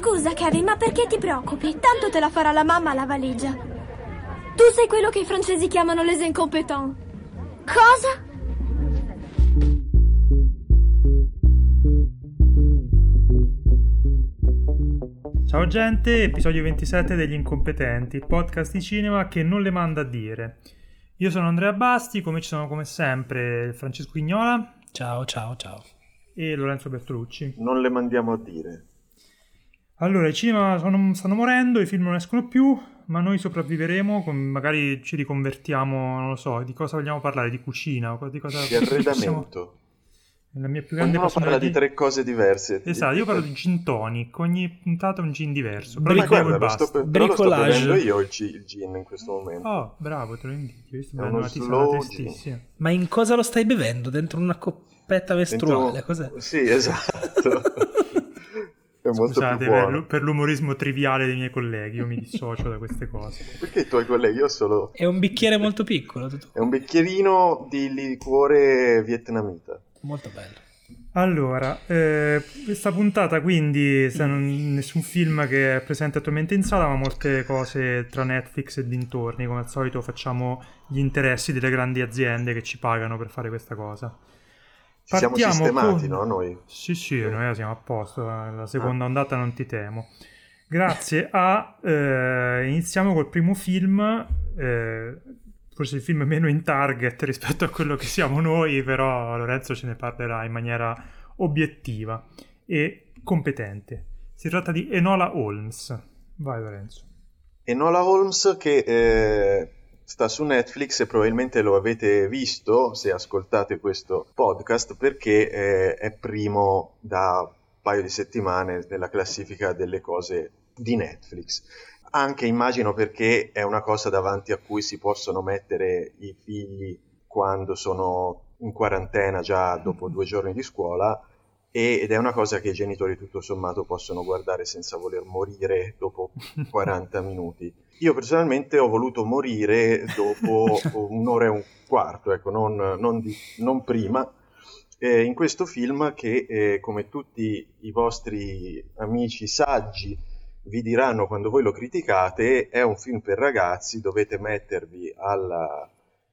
Scusa, Kevin, ma perché ti preoccupi? Tanto te la farà la mamma la valigia. Tu sei quello che i francesi chiamano les incompetents. Cosa? Ciao gente, episodio 27 degli incompetenti, il podcast di cinema che non le manda a dire. Io sono Andrea Basti, come ci sono come sempre Francesco Ignola. Ciao, ciao, ciao. E Lorenzo Bertolucci. Non le mandiamo a dire. Allora, i cinema sono, stanno morendo, i film non escono più, ma noi sopravviveremo, con, magari ci riconvertiamo, non lo so, di cosa vogliamo parlare, di cucina, di cosa... Di arredamento. La mia più grande Ognuno parla di tre cose diverse. Esatto, io parlo di gin tonic, ogni puntata un gin diverso. Però Bric- guarda, lo sto, pe- però lo sto bevendo io il, g- il gin in questo momento. Oh, bravo, te lo invidio. Io sto È bevendo uno una tisana slow tristissima. Ma in cosa lo stai bevendo? Dentro una coppetta mestruale? Dentro- Cos'è? Sì, esatto. È molto Scusate più per, per l'umorismo triviale dei miei colleghi, io mi dissocio da queste cose. Perché i tuoi colleghi? Io solo... È un bicchiere molto piccolo, tutto È un bicchierino di liquore vietnamita. molto bello. Allora, eh, questa puntata quindi se non- nessun film che è presente attualmente in sala, ma molte cose tra Netflix e dintorni. Come al solito facciamo gli interessi delle grandi aziende che ci pagano per fare questa cosa. Ci siamo Partiamo sistemati, con- no? Noi. Sì, sì, noi siamo a posto, la seconda ondata non ti temo. Grazie a... eh, iniziamo col primo film, eh, forse il film meno in target rispetto a quello che siamo noi, però Lorenzo ce ne parlerà in maniera obiettiva e competente. Si tratta di Enola Holmes. Vai Lorenzo. Enola Holmes che eh, sta su Netflix e probabilmente lo avete visto se ascoltate questo podcast perché eh, è primo da un paio di settimane nella classifica delle cose di Netflix. Anche immagino perché è una cosa davanti a cui si possono mettere i figli quando sono in quarantena già dopo due giorni di scuola ed è una cosa che i genitori tutto sommato possono guardare senza voler morire dopo 40 minuti. Io personalmente ho voluto morire dopo un'ora e un quarto, ecco, non, non di- non prima, eh, in questo film che, eh, come tutti i vostri amici saggi vi diranno quando voi lo criticate, è un film per ragazzi, dovete mettervi alla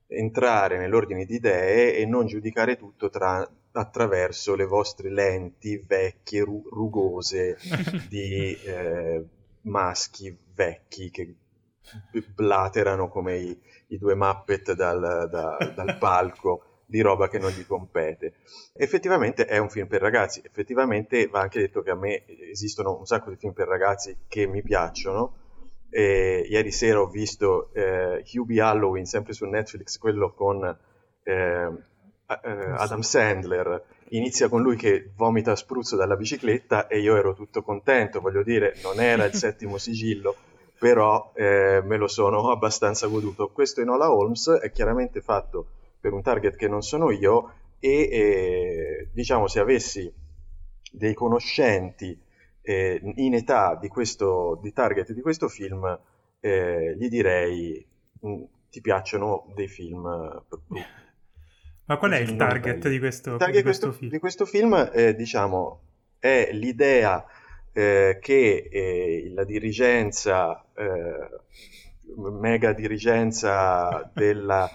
entrare nell'ordine di idee e non giudicare tutto tra- attraverso le vostre lenti vecchie, ru- rugose di eh, maschi vecchi che blaterano come i, i due Muppet dal, da- dal palco di roba che non gli compete. Effettivamente è un film per ragazzi, effettivamente va anche detto che a me esistono un sacco di film per ragazzi che mi piacciono. E ieri sera ho visto eh, Hubie Halloween, sempre su Netflix, quello con eh, Adam Sandler. Inizia con lui che vomita a spruzzo dalla bicicletta e io ero tutto contento, voglio dire, non era il settimo sigillo, però eh, me lo sono abbastanza goduto. Questo Enola Holmes è chiaramente fatto per un target che non sono io e eh, diciamo se avessi dei conoscenti eh, in età di questo di target di questo film eh, gli direi "Mm, ti piacciono dei film eh, brutti?" Ma qual è il target di questo, Il target di questo, questo film? di questo film, eh, diciamo, è l'idea eh, che eh, la dirigenza, eh, mega dirigenza della,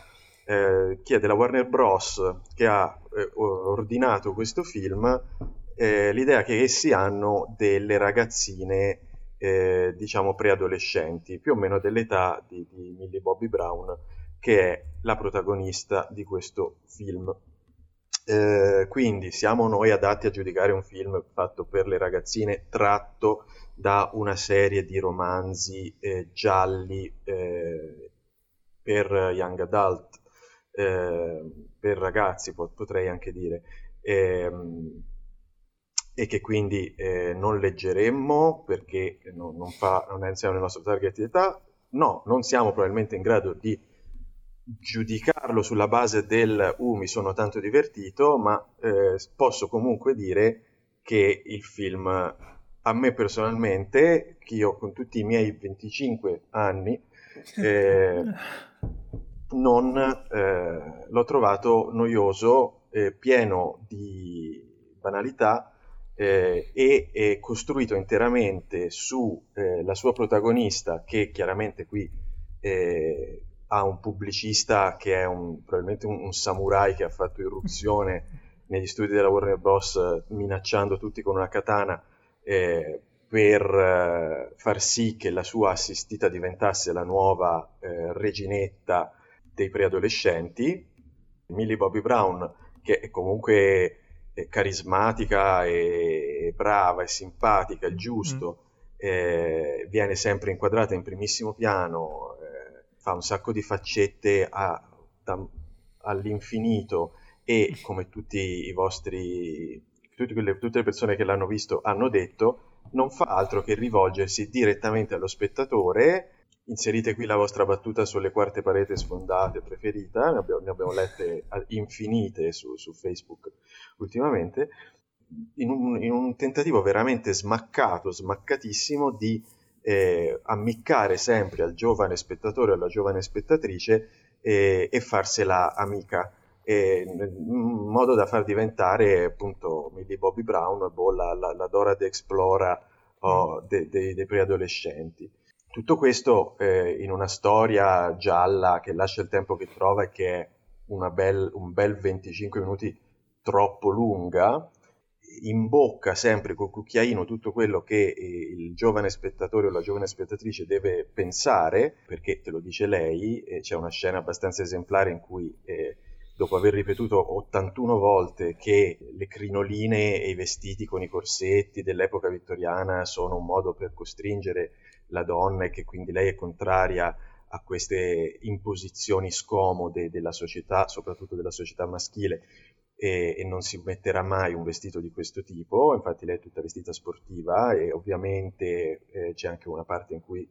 eh, chi è, della Warner Bros. che ha eh, ordinato questo film, l'idea che essi hanno delle ragazzine, eh, diciamo, preadolescenti, più o meno dell'età di, di Millie Bobby Brown, che è la protagonista di questo film. Eh, quindi siamo noi adatti a giudicare un film fatto per le ragazzine tratto da una serie di romanzi eh, gialli eh, per young adult, eh, per ragazzi po- potrei anche dire, Ehm, e che quindi eh, non leggeremmo perché non, non fa, non è nel nostro target di età. No, non siamo probabilmente in grado di giudicarlo sulla base del uh, mi sono tanto divertito, ma eh, posso comunque dire che il film a me personalmente, che io con tutti i miei 25 anni, eh, non eh, l'ho trovato noioso, eh, pieno di banalità eh, e è costruito interamente sulla eh, sua protagonista che chiaramente qui eh, ha un pubblicista che è un, probabilmente un, un, samurai che ha fatto irruzione negli studi della Warner Bros. minacciando tutti con una katana eh, per eh, far sì che la sua assistita diventasse la nuova eh, reginetta dei preadolescenti. Millie Bobby Brown, che è comunque è carismatica e brava e simpatica, il giusto, mm. eh, viene sempre inquadrata in primissimo piano, eh, fa un sacco di faccette a, da, all'infinito e come tutti i vostri tutte, quelle, tutte le persone che l'hanno visto hanno detto non fa altro che rivolgersi direttamente allo spettatore. Inserite qui la vostra battuta sulle quarte parete sfondate preferita, ne abbiamo, ne abbiamo lette infinite su, su, Facebook ultimamente, in un, in un, tentativo veramente smaccato, smaccatissimo di eh, ammiccare sempre al giovane spettatore o alla giovane spettatrice eh, e farsela amica. in modo da far diventare appunto Millie Bobby Brown boh, la, la, la Dora de Explora oh, dei de, de preadolescenti. Tutto questo eh, in una storia gialla che lascia il tempo che trova e che è bel, un bel 25 minuti troppo lunga, imbocca sempre col cucchiaino tutto quello che eh, il giovane spettatore o la giovane spettatrice deve pensare, perché te lo dice lei, eh, c'è una scena abbastanza esemplare in cui eh, dopo aver ripetuto 81 volte che le crinoline e i vestiti con i corsetti dell'epoca vittoriana sono un modo per costringere la donna e che quindi lei è contraria a queste imposizioni scomode della società, soprattutto della società maschile, e, e, non si metterà mai un vestito di questo tipo, infatti lei è tutta vestita sportiva e ovviamente eh, c'è anche una parte in cui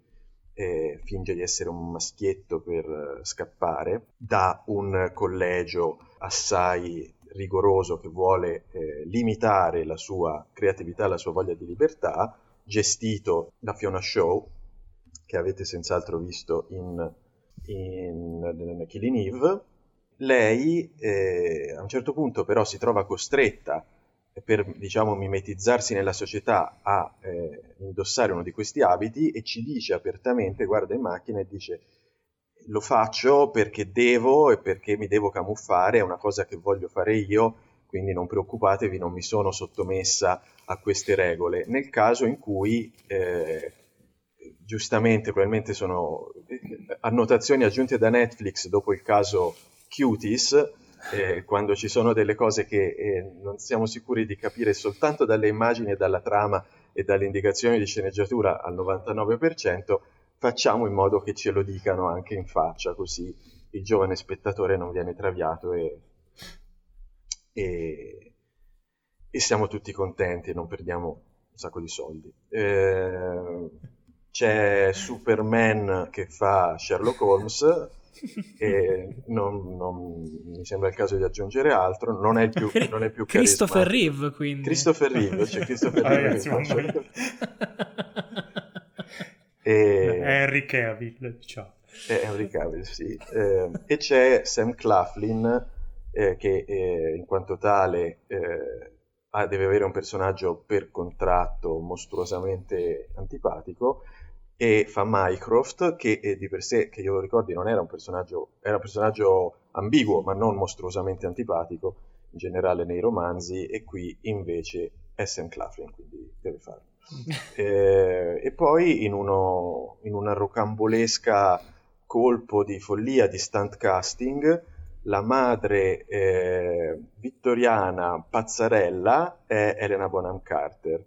eh, finge di essere un maschietto per uh, scappare da un collegio assai rigoroso che vuole eh, limitare la sua creatività, la sua voglia di libertà, gestito da Fiona Shaw, che avete senz'altro visto in, in, in Killing Eve. Lei eh, a un certo punto però si trova costretta per diciamo mimetizzarsi nella società a eh, indossare uno di questi abiti e ci dice apertamente, guarda in macchina e dice lo faccio perché devo e perché mi devo camuffare, è una cosa che voglio fare io, quindi non preoccupatevi, non mi sono sottomessa a queste regole. Nel caso in cui eh, giustamente probabilmente sono annotazioni aggiunte da Netflix dopo il caso Cuties, eh, quando ci sono delle cose che eh, non siamo sicuri di capire soltanto dalle immagini dalla trama e dalle indicazioni di sceneggiatura al 99%, facciamo in modo che ce lo dicano anche in faccia, così il giovane spettatore non viene traviato e, e, e siamo tutti contenti e non perdiamo un sacco di soldi. Eh, c'è Superman che fa Sherlock Holmes e non, non, mi sembra il caso di aggiungere altro non è il più, non è più Christopher Reeve quindi. Christopher Reeve c'è Christopher Reeve Ragazzi, e... è Henry Cavill diciamo. È Henry Cavill sì. Eh, e c'è Sam Claflin eh, che eh, in quanto tale eh, deve avere un personaggio per contratto mostruosamente antipatico e fa Mycroft che eh, di per sé, che io lo ricordi, non era un personaggio, era un personaggio ambiguo ma non mostruosamente antipatico in generale nei romanzi e qui invece è Sam Claflin, quindi deve farlo. eh, e poi in, uno, in una rocambolesca colpo di follia di stunt casting la madre eh, vittoriana pazzarella è Elena Bonham Carter.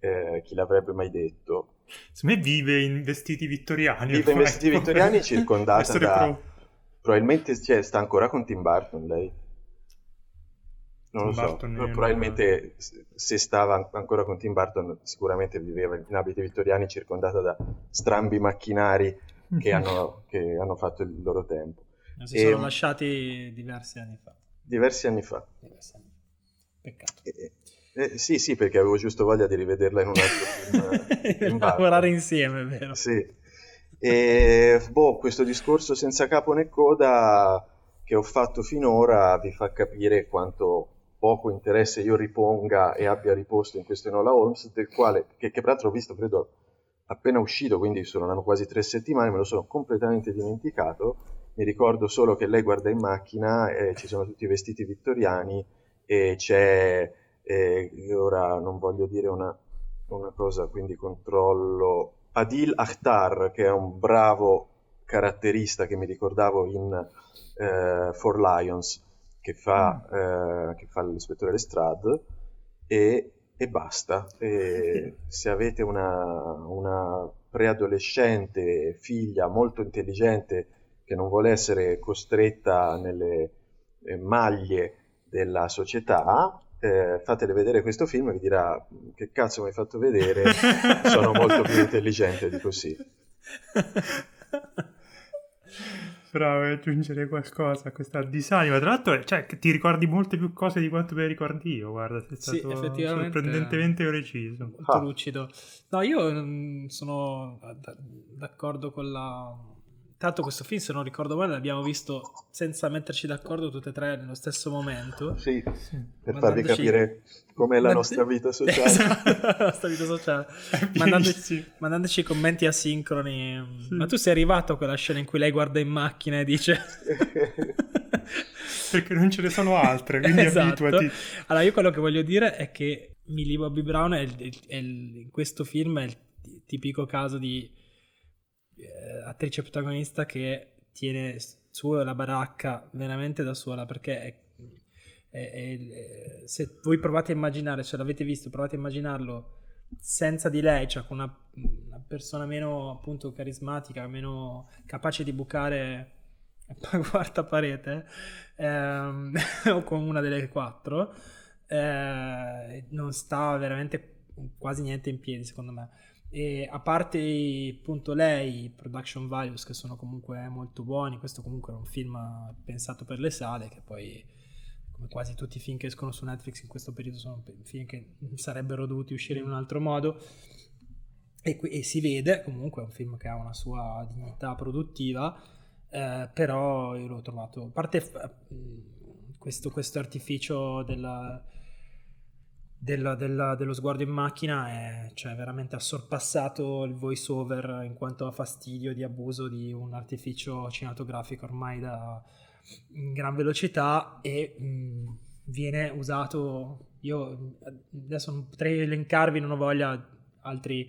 Eh, chi l'avrebbe mai detto? Secondo me vive in vestiti vittoriani. Vive in vestiti vittoriani circondata da... Pro... Probabilmente cioè, sta ancora con Tim Burton lei. Non lo so, probabilmente se stava ancora con Tim Burton sicuramente viveva in abiti vittoriani circondata da strambi macchinari che, hanno, che hanno fatto il loro tempo. Si e... sono lasciati diversi anni fa. Diversi anni fa. Diversi anni fa. Peccato. E, eh, sì, sì, perché avevo giusto voglia di rivederla in un altro film. In lavorare insieme, vero? Sì. E, boh, questo discorso senza capo né coda che ho fatto finora vi fa capire quanto poco interesse io riponga e abbia riposto in questo Enola Holmes, del quale, che, che peraltro ho visto, credo, appena uscito, quindi sono quasi tre settimane, me lo sono completamente dimenticato. Mi ricordo solo che lei guarda in macchina e ci sono tutti i vestiti vittoriani e c'è, e ora non voglio dire una, una cosa, quindi controllo, Adil Akhtar, che è un bravo caratterista che mi ricordavo in eh, Four Lions, che fa, mm. eh, che fa l'ispettore Lestrade, e, e basta. E se avete una, una preadolescente figlia molto intelligente che non vuole essere costretta nelle eh, maglie della società, eh, fatele vedere questo film e vi dirà che cazzo mi hai fatto vedere, sono molto più intelligente di così. Bravo, aggiungere qualcosa a questa disanima. Tra l'altro, cioè, ti ricordi molte più cose di quanto me le ricordi io. Guarda, sei stato sì, effettivamente, sorprendentemente preciso. Molto ah. lucido. No, io mm, sono d'accordo con la Tanto questo film, se non ricordo male, l'abbiamo visto senza metterci d'accordo tutte e tre nello stesso momento. Sì, per farvi capire com'è la nostra vita sociale. esatto, la nostra vita sociale. mandandoci, mandandoci, commenti asincroni. Sì. Ma tu sei arrivato a quella scena in cui lei guarda in macchina e dice... Perché non ce ne sono altre, quindi esatto. abituati. Allora, io quello che voglio dire è che Millie Bobby Brown è il, è il, in questo film è il tipico caso di attrice protagonista che tiene su la baracca veramente da sola perché è, è, è, se voi provate a immaginare, se l'avete visto, provate a immaginarlo senza di lei, cioè con una, una persona meno appunto carismatica, meno capace di bucare la quarta parete ehm, o con una delle quattro, eh, non sta veramente quasi niente in piedi secondo me. E a parte appunto lei, i production values che sono comunque molto buoni, questo comunque è un film pensato per le sale che poi come quasi tutti i film che escono su Netflix in questo periodo sono film che sarebbero dovuti uscire in un altro modo. E, e si vede comunque è un film che ha una sua dignità produttiva eh, però io l'ho trovato a parte questo, questo artificio della della, della, dello sguardo in macchina è, cioè, veramente ha sorpassato il voice over in quanto a fastidio di abuso di un artificio cinematografico ormai da in gran velocità e mh, viene usato io adesso non potrei elencarvi non ho voglia altri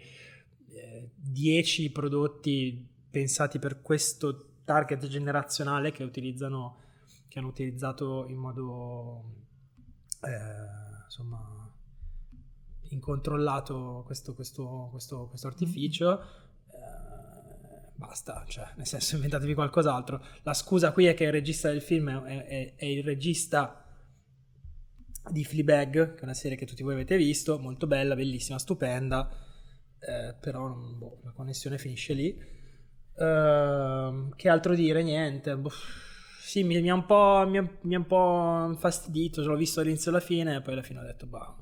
10 eh, prodotti pensati per questo target generazionale che utilizzano che hanno utilizzato in modo eh, insomma incontrollato questo, questo, questo, questo artificio. Eh, basta, cioè, nel senso, inventatevi qualcos'altro. La scusa qui è che il regista del film è, è, è il regista di Fleabag, che è una serie che tutti voi avete visto, molto bella, bellissima, stupenda, eh, però boh, la connessione finisce lì. Uh, che altro dire? Niente. Boh, sì, mi, mi, ha un po', mi, ha, mi ha un po' infastidito, l'ho visto all'inizio e alla fine, e poi alla fine ho detto, bah,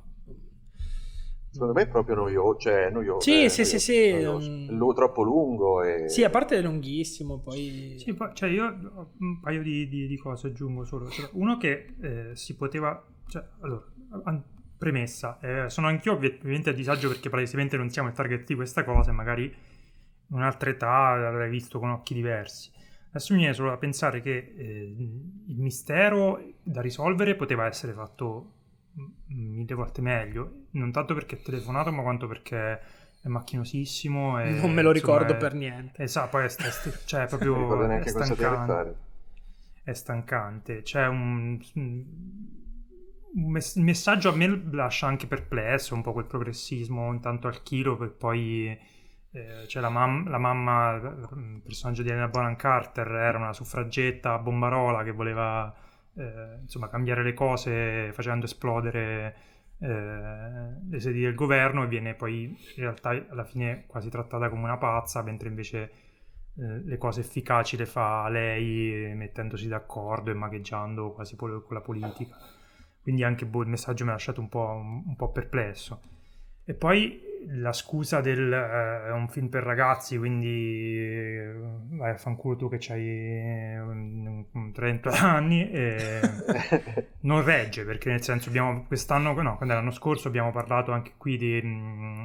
Secondo me è proprio noioso, cioè noioso. Sì, eh, sì, sì, sì. Noioso. troppo lungo e... Sì, a parte è lunghissimo, poi... Sì, poi, cioè io un paio di, di, di cose aggiungo solo. Cioè, uno che eh, si poteva... Cioè, allora, premessa, eh, sono anch'io ovviamente a disagio perché palesemente non siamo il target di questa cosa e magari in un'altra età l'avrei visto con occhi diversi. Adesso mi viene solo da pensare che eh, il mistero da risolvere poteva essere fatto mille volte meglio. Non tanto perché è telefonato, ma quanto perché è macchinosissimo. E, non me lo ricordo è, per niente. Esatto, poi è, è, cioè, è proprio è stancante. È stancante. C'è un, un mess- messaggio a me lascia anche perplesso, un po' quel progressismo intanto al chilo, per poi... Eh, c'è la, mam- la, mamma, il personaggio di Elena Bonham Carter, era una suffragetta bombarola che voleva eh, insomma, cambiare le cose facendo esplodere eh, le sedi del governo e viene poi in realtà alla fine quasi trattata come una pazza, mentre invece eh, le cose efficaci le fa lei mettendosi d'accordo e magheggiando quasi con la politica. Quindi anche boh, il messaggio mi ha lasciato un po', un po' perplesso. E poi la scusa del eh, è un film per ragazzi, quindi eh, vai a fanculo tu che hai 30 anni non regge perché nel senso abbiamo quest'anno, no, quando l'anno scorso abbiamo parlato anche qui di mh,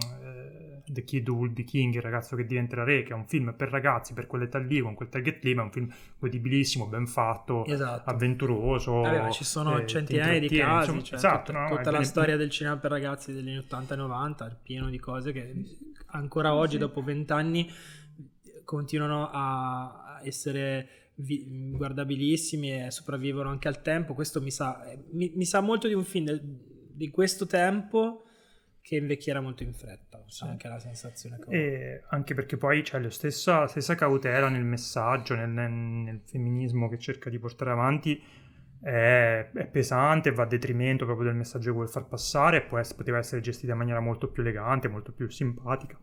The Kid Who Will Be King, il ragazzo che diventerà re, che è un film per ragazzi, per quell'età lì, con quel target lì, ma è un film godibilissimo, ben fatto, esatto. avventuroso. Vabbè, ci sono eh, centinaia di casi, insomma, cioè, esatto, tutta, no? tutta la storia del cinema per ragazzi degli anni 80 e 90, pieno di cose che ancora oggi, sì. dopo vent'anni, continuano a essere vi- guardabilissimi e sopravvivono anche al tempo. Questo mi sa, mi, mi sa molto di un film del, di questo tempo che invecchierà molto in fretta, sì. anche la sensazione che ho. E anche perché poi c'è la stessa, stessa cautela nel messaggio, nel, nel, femminismo che cerca di portare avanti, è, è, pesante, va a detrimento proprio del messaggio che vuole far passare, e può essere, poteva essere gestita in maniera molto più elegante, molto più simpatica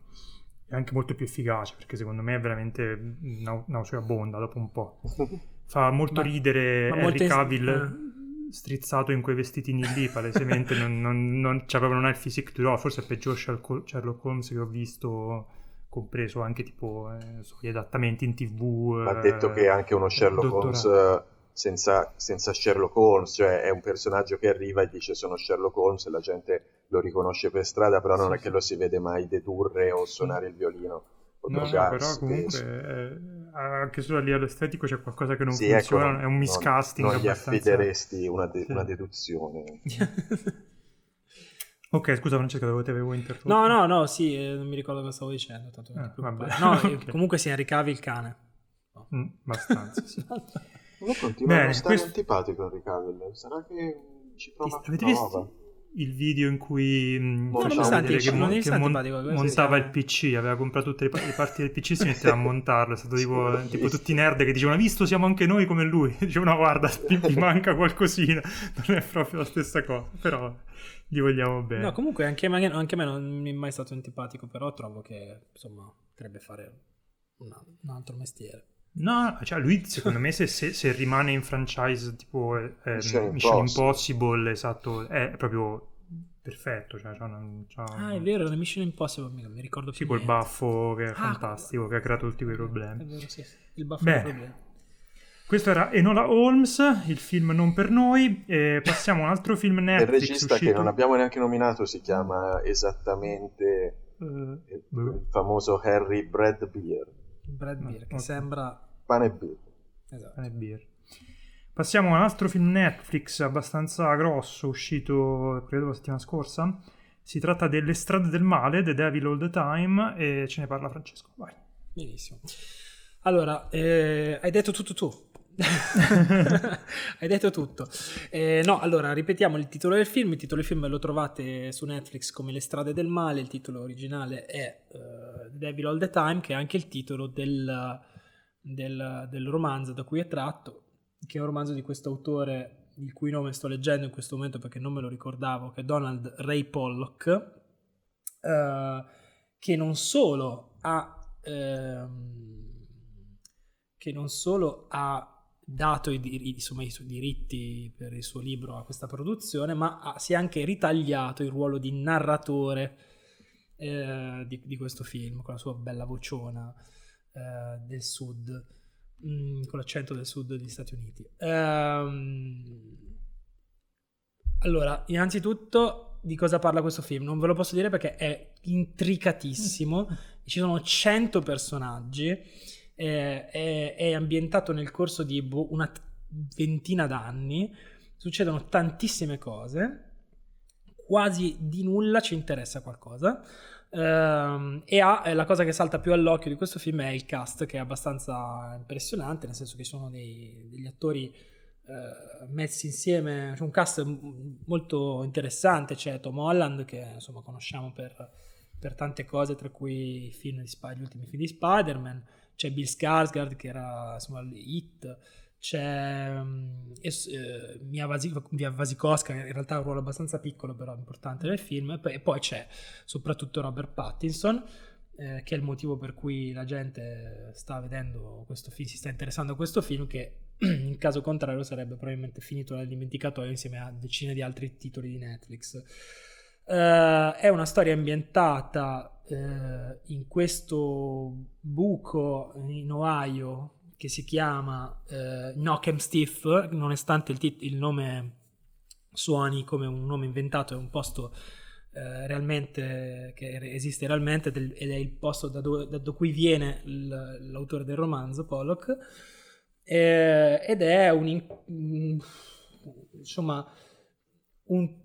e anche molto più efficace, perché secondo me è veramente nauseabonda dopo un po'. Fa molto ma, ridere ma Henry Cavill... Eh strizzato in quei vestitini lì, palesemente non, non, non, cioè proprio non ha il physique du forse è peggior Sherlock Holmes che ho visto, compreso anche tipo eh, so, gli adattamenti in tv. Ha eh, detto che è anche uno Sherlock dottora... Holmes eh, senza, senza, Sherlock Holmes, cioè è un personaggio che arriva e dice sono Sherlock Holmes e la gente lo riconosce per strada, però non sì, è che lo si vede mai dedurre o suonare il violino no, no, però comunque eh, anche solo a livello estetico c'è qualcosa che non sì, funziona, ecco, è un miscasting. Non, non gli affideresti una, de- sì. una deduzione. ok, scusa Francesca, dove ti avevo interrotto? No, no, no, sì, eh, non mi ricordo cosa stavo dicendo. Tanto ah, no, okay. comunque si ricavi il cane. No. Mm, abbastanza, sì. Io continuo Bene, a non stare questo... antipatico Henry Cavill, sarà che ci prova Avete visto? Il video in cui mm, no, facciamo vedere che, mon- che mon- montava il PC, aveva comprato tutte le, pa- le parti del PC e si metteva a montarlo, è stato tipo, tipo tutti i nerd che dicevano visto siamo anche noi come lui, dicevano guarda mi manca qualcosina, non è proprio la stessa cosa, però gli vogliamo bene. No, comunque anche anche a me non mi è mai stato antipatico, però trovo che insomma potrebbe fare una, un altro mestiere. No, cioè lui secondo me se, se, se, rimane in franchise tipo eh, Mission Impossible, esatto, è proprio perfetto. Cioè, cioè, non, cioè... Ah, è vero, la Mission Impossible, mi, mi ricordo più. Sì, quel baffo che è ah, fantastico, che ha creato tutti quei problemi. È vero, sì, il baffo Beh, problemi. Questo era Enola Holmes, il film non per noi. E passiamo a un altro film Netflix. Il regista uscito... che non abbiamo neanche nominato si chiama esattamente uh, il, il famoso Harry Bradbeer. Brad Beer, che okay. sembra... Pane e beer. Esatto. Pane e beer. Passiamo a un altro film Netflix abbastanza grosso, uscito credo la settimana scorsa. Si tratta delle strade del male, The Devil All the Time, e ce ne parla Francesco. Vai. Benissimo. Allora, eh, hai detto tutto tu. Hai detto tutto. Eh, no, allora ripetiamo il titolo del film. Il titolo del film lo trovate su Netflix come Le strade del male. Il titolo originale è uh, Devil All the Time, che è anche il titolo del, del, del, romanzo da cui è tratto, che è un romanzo di questo autore, il cui nome sto leggendo in questo momento perché non me lo ricordavo, che è Donald Ray Pollock, uh, che non solo ha. Uh, che non solo ha dato i, insomma, i suoi diritti per il suo libro a questa produzione, ma ha, si è anche ritagliato il ruolo di narratore eh, di, di, questo film, con la sua bella vociona eh, del sud, mh, mm, con l'accento del sud degli Stati Uniti. Ehm, allora, innanzitutto di cosa parla questo film? Non ve lo posso dire perché è intricatissimo, ci sono 100 personaggi eh, è, è, ambientato nel corso di una ventina d'anni, succedono tantissime cose, quasi di nulla ci interessa qualcosa. Uh, e ha, eh, la cosa che salta più all'occhio di questo film è il cast che è abbastanza impressionante nel senso che sono dei, degli attori uh, messi insieme c'è un cast molto interessante c'è Tom Holland che insomma conosciamo per, per tante cose tra cui Spy, gli ultimi film di Spider-Man c'è Bill Skarsgård che era insomma Hit, c'è um, eh, Mia, Vasikowska, in realtà ha un ruolo abbastanza piccolo però importante nel film, e poi c'è soprattutto Robert Pattinson, eh, che è il motivo per cui la gente sta vedendo questo film, si sta interessando a questo film, che in caso contrario sarebbe probabilmente finito nel dimenticatoio insieme a decine di altri titoli di Netflix. Uh, è una storia ambientata uh, in questo buco in Ohio che si chiama uh, Knockem Stiff, nonostante il, tit- il, nome suoni come un nome inventato, è un posto realmente che esiste realmente del- ed è il posto da, do- da cui viene l- l'autore del romanzo, Pollock, ed è un... In- insomma, un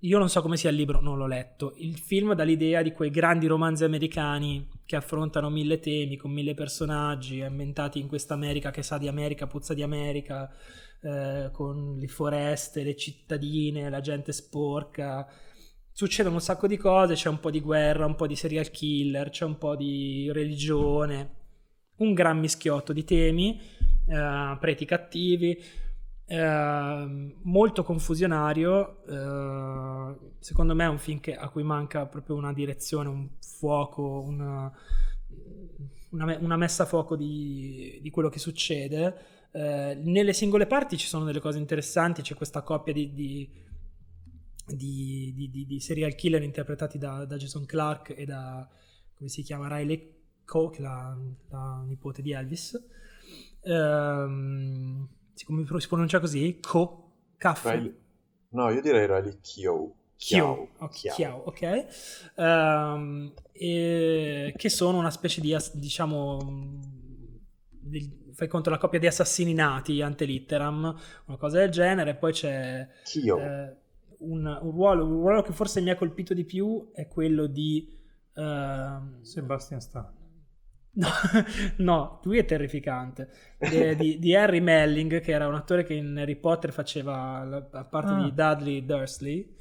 io non so come sia il libro, non l'ho letto. Il film dà l'idea di quei grandi romanzi americani che affrontano mille temi con mille personaggi ambientati in questa America che sa di America, puzza di America, eh, con le foreste, le cittadine, la gente sporca. Succedono un sacco di cose, c'è un po' di guerra, un po' di serial killer, c'è un po' di religione, un gran mischiotto di temi, eh, preti cattivi eh, molto confusionario. Eh, secondo me è un film che, a cui manca proprio una direzione, un fuoco, una, una, una messa a fuoco di, di, quello che succede. Eh, nelle singole parti ci sono delle cose interessanti, c'è questa coppia di, di, di serial killer interpretati da, da, Jason Clark e da, come si chiama, Riley Coe, la, la nipote di Elvis. Ehm, come si pronuncia così? Co, caffè. Riley. No, io direi Riley Kyo. Chiao, okay, Chiao, ok. Um, e, che sono una specie di, diciamo, di, fai conto la coppia di assassini nati, ante litteram, una cosa del genere. Poi c'è eh, un, un, ruolo, un ruolo che forse mi ha colpito di più è quello di... Uh, Sebastian Stan. No, no, lui è terrificante. Di, di, di, Harry Melling, che era un attore che in Harry Potter faceva la, la parte ah. di Dudley Dursley.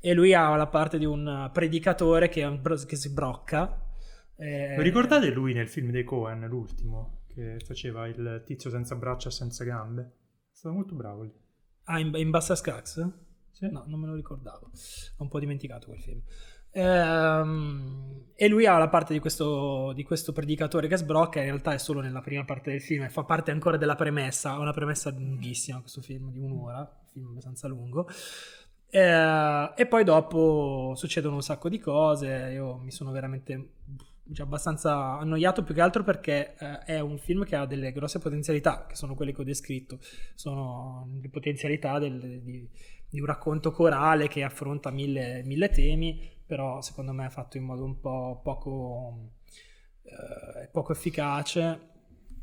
E lui ha la parte di un predicatore che, che si brocca. E... Lo ricordate lui nel film dei Cohen, l'ultimo, che faceva il tizio senza braccia e senza gambe? È stato molto bravo lì. Ah, in, in Bassa Scrax? Sì. No, non me lo ricordavo. Ho un po' dimenticato quel film. Ehm, e lui ha la parte di questo, di questo, predicatore che sbrocca, in realtà è solo nella prima parte del film e fa parte ancora della premessa, ha una premessa lunghissima questo film di un'ora, un film abbastanza lungo. Eh, e poi dopo succedono un sacco di cose, io mi sono veramente cioè, abbastanza annoiato più che altro perché eh, è un film che ha delle grosse potenzialità, che sono quelle che ho descritto, sono le potenzialità del, di, di, un racconto corale che affronta mille, mille temi però secondo me è fatto in modo un po' poco, eh, poco efficace.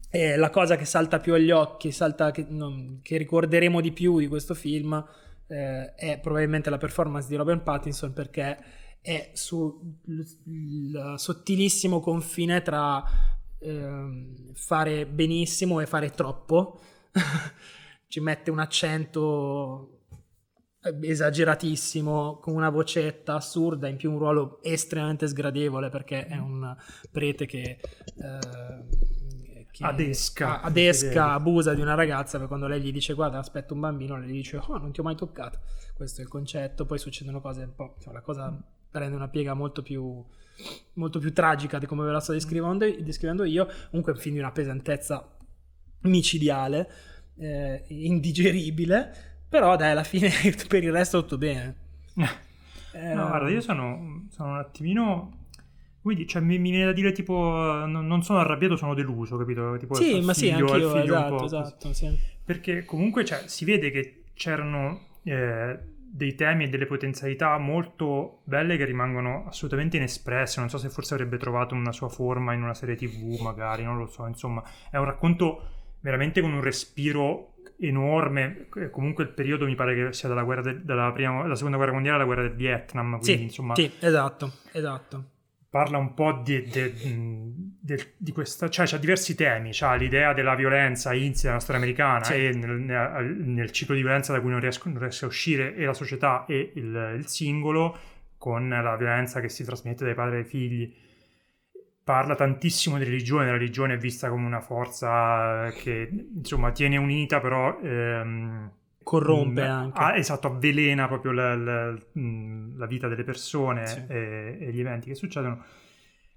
E la cosa che salta più agli occhi, salta, che, non, che ricorderemo di più di questo film, eh, è probabilmente la performance di Robert Pattinson perché è sul sottilissimo confine tra eh, fare benissimo e fare troppo. Ci mette un accento esageratissimo, con una vocetta assurda, in più un ruolo estremamente sgradevole perché è un prete che... Eh, che adesca, adesca, abusa di una ragazza per quando lei gli dice guarda aspetta un bambino lei gli dice oh non ti ho mai toccato questo è il concetto poi succedono cose un po' insomma, la cosa prende una piega molto più molto più tragica di come ve la sto descrivendo, descrivendo io. Comunque è un film di una pesantezza micidiale eh, indigeribile però dai, alla fine per il resto tutto bene. Eh, no, guarda, io sono, sono un attimino... Quindi cioè, mi, mi, viene da dire tipo non, sono arrabbiato, sono deluso, capito? Tipo, sì, ma sì, anch'io, esatto, esatto sì. Perché comunque cioè, si vede che c'erano eh, dei temi e delle potenzialità molto belle che rimangono assolutamente inespresse. Non so se forse avrebbe trovato una sua forma in una serie tv, magari, non lo so. Insomma, è un racconto veramente con un respiro enorme. Comunque il periodo mi pare che sia dalla, guerra de, dalla, prima, dalla seconda guerra mondiale alla guerra del Vietnam. Quindi, sì, insomma, sì, esatto, esatto. Parla un po' di, di, di, di questa, cioè c'ha diversi temi, c'ha l'idea della violenza insita nella storia americana sì. e nel, nel, nel, ciclo di violenza da cui non, riesco, non riesce a uscire e la società e il, il singolo con la violenza che si trasmette dai padri ai figli parla tantissimo di religione, la religione è vista come una forza che insomma tiene unita però... Ehm, corrompe mh, anche. Ah, esatto, avvelena proprio la, la, la vita delle persone sì. e, e, gli eventi che succedono.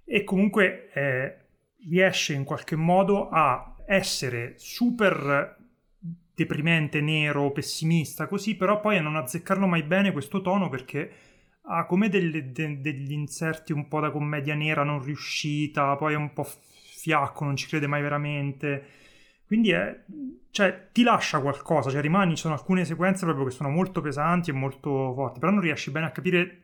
E comunque eh, riesce in qualche modo a essere super deprimente, nero, pessimista, così, però poi a non azzeccarlo mai bene questo tono perché ha come delle- de- degli inserti un po' da commedia nera non riuscita, poi è un po' fiacco, non ci crede mai veramente. Quindi è, cioè, ti lascia qualcosa, cioè rimani, ci sono alcune sequenze proprio che sono molto pesanti e molto forti, però non riesci bene a capire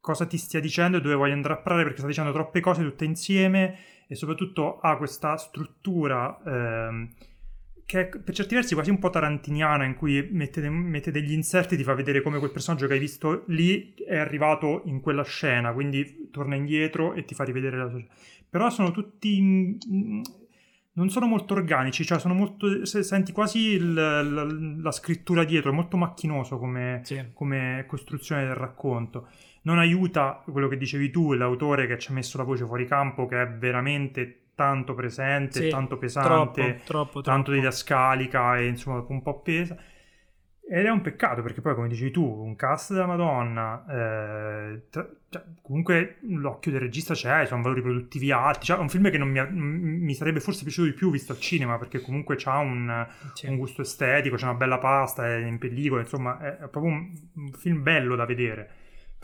cosa ti stia dicendo e dove voglia andare a parare perché sta dicendo troppe cose tutte insieme e soprattutto ha questa struttura ehm, che è per certi versi quasi un po' tarantiniana in cui mette, de- mette degli inserti e ti fa vedere come quel personaggio che hai visto lì è arrivato in quella scena, quindi torna indietro e ti fa rivedere la sua Però sono tutti... mm, non sono molto organici, cioè sono molto... se- Senti quasi il- la, la scrittura dietro, è molto macchinoso come, Sì. come costruzione del racconto. Non aiuta quello che dicevi tu, l'autore che ci ha messo la voce fuori campo, che è veramente tanto presente, Sì, tanto pesante, Troppo, troppo, tanto didascalica e insomma un po' pesa. Ed è un peccato perché poi, come dicevi tu, un cast della Madonna, eh, tra- cioè, comunque l'occhio del regista c'è, sono valori produttivi alti. Cioè, è un film che non mi, mi sarebbe forse piaciuto di più visto al cinema perché comunque ha un, Sì. un gusto estetico, c'è una bella pasta, è in pellicola, insomma, è, è proprio un, un film bello da vedere.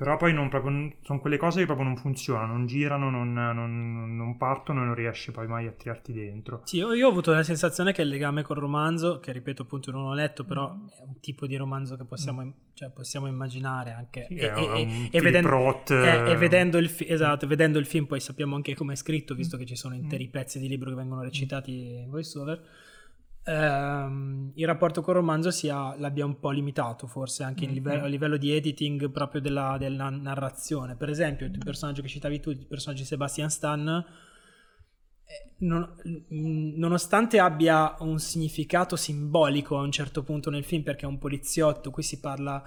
Però poi non proprio, sono quelle cose che proprio non funzionano, non girano, non, non- non partono e non riesci poi mai a tirarti dentro. Sì, io, io ho avuto la sensazione che il legame col romanzo, che ripeto appunto non ho letto, però è un tipo di romanzo che possiamo, cioè, possiamo immaginare anche. Sì, e, è e- un e- Philip e vedendo, Roth, e- e eh, vedendo il, fi- esatto, vedendo il film poi sappiamo anche come è scritto, visto che ci sono Mm. interi pezzi di libro che vengono recitati in voiceover. Ehm, il rapporto col romanzo sia, l'abbia un po' limitato forse anche in Mm, live- mm. a livello di editing proprio della, della narrazione. Per esempio il personaggio che citavi tu il personaggio di Sebastian Stan eh, non- mm, nonostante abbia un significato simbolico a un certo punto nel film perché è un poliziotto qui si parla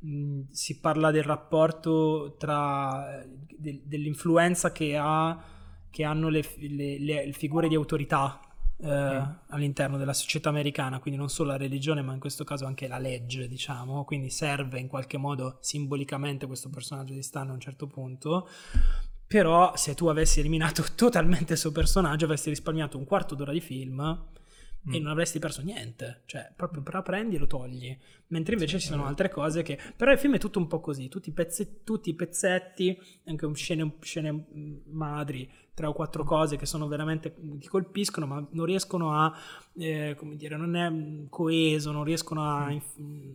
mh, si parla del rapporto tra del- dell'influenza che ha che hanno le, le- le figure di autorità eh, all'interno della società americana, quindi non solo la religione, ma in questo caso anche la legge, diciamo, quindi serve in qualche modo simbolicamente questo personaggio di Stan a un certo punto. Però se tu avessi eliminato totalmente il suo personaggio, avresti risparmiato un quarto d'ora di film e Mm. non avresti perso niente. Cioè, proprio però prendi e lo togli. Mentre invece ci sono altre cose che... Però il film è tutto un po' così, tutti i, pezze- tutti i pezzetti, anche scene, scene mm, madri, tre o quattro cose che sono veramente... ti colpiscono, ma non riescono a... eh, come dire, non è mm, coeso, non riescono a inf- mm,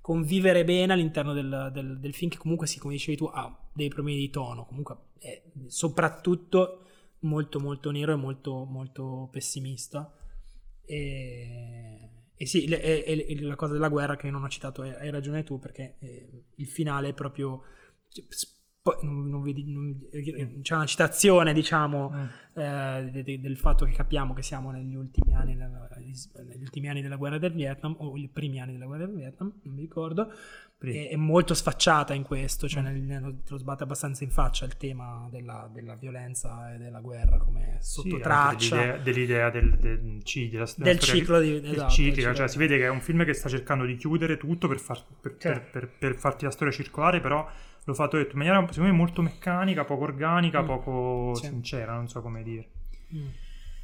convivere bene all'interno del, del- del film che comunque, sì, come dicevi tu, ha dei problemi di tono. Comunque è soprattutto molto molto nero e molto molto pessimista. E, e sì, e- e la cosa della guerra che non ho citato, hai hai ragione tu, perché eh, il finale è proprio... cioè, poi non- vedi- non- c'è una citazione, diciamo, Mm. eh, de- de- del fatto che capiamo che siamo negli ultimi anni, della- negli ultimi anni della guerra del Vietnam, o i primi anni della guerra del Vietnam, non mi ricordo, è, è molto sfacciata in questo, cioè nel- nello- te lo sbatte abbastanza in faccia il tema della, della violenza e della guerra come Sì, sottotraccia. dell'idea, dell'idea del, del, ci- della, della Del ciclo di- del esatto, del cioè ciclo. si vede che è un film che sta cercando di chiudere tutto per, far- per- Certo. per- per farti la storia circolare, però lo fa detto, in maniera secondo me molto meccanica, poco organica, Mm. poco Sì. sincera, non so come dire. Mm.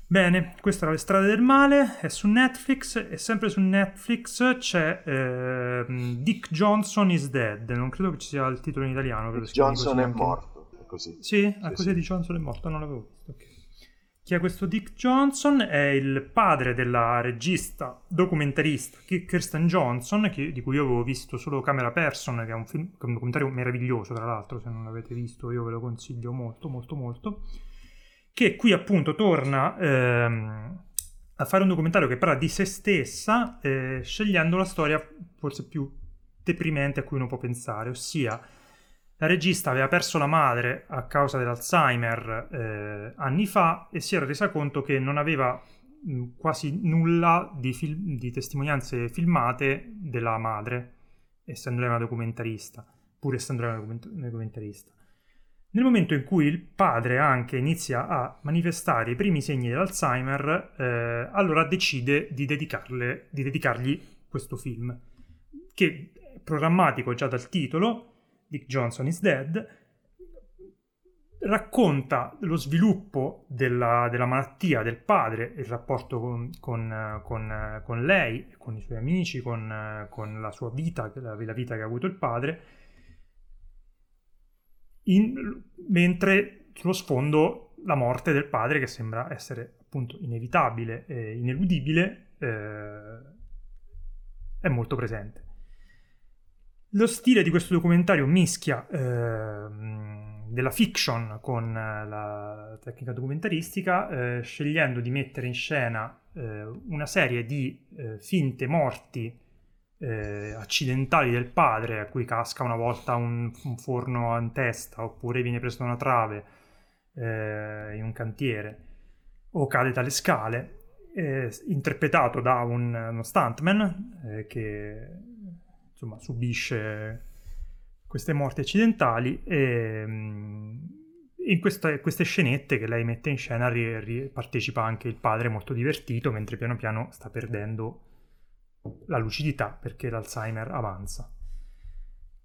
Bene, questa era Le strade del male, è su Netflix e sempre su Netflix c'è ehm, Dick Johnson is Dead, non credo che ci sia il titolo in italiano. chiami Johnson è morto, è così. Sì, ah, Sì, così sì. di Johnson è morto, non l'avevo visto. ok. Chi è questo Dick Johnson? È il padre della regista documentarista Ki- Kirsten Johnson, che- di cui io avevo visto solo Camera Person, che è un, film, un documentario meraviglioso, tra l'altro, se non l'avete visto io ve lo consiglio molto, molto, molto. Che qui appunto torna ehm, a fare un documentario che parla di se stessa, eh, scegliendo la storia forse più deprimente a cui uno può pensare, ossia la regista aveva perso la madre a causa dell'Alzheimer eh, anni fa e si era resa conto che non aveva mh, quasi nulla di, fil- di testimonianze filmate della madre, essendo lei una documentarista, pur essendo lei una document- una documentarista. Nel momento in cui il padre anche inizia a manifestare i primi segni dell'Alzheimer, eh, allora decide di, di dedicargli questo film, che è programmatico già dal titolo, Dick Johnson is Dead, racconta lo sviluppo della, della malattia del padre, il rapporto con, con, con, con lei, con i suoi amici, con, con la sua vita, la, la vita che ha avuto il padre, in, mentre sullo sfondo la morte del padre che sembra essere appunto inevitabile e ineludibile eh, è molto presente. Lo stile di questo documentario mischia eh, della fiction con la tecnica documentaristica, eh, scegliendo di mettere in scena eh, una serie di eh, finte morti eh, accidentali del padre, a cui casca una volta un, un forno in testa, oppure viene preso da una trave eh, in un cantiere, o cade dalle scale, interpretato da un, uno stuntman che insomma, subisce queste morti accidentali e mm, in queste, queste scenette che lei mette in scena ri, ri, partecipa anche il padre molto divertito mentre piano piano sta perdendo la lucidità perché l'Alzheimer avanza.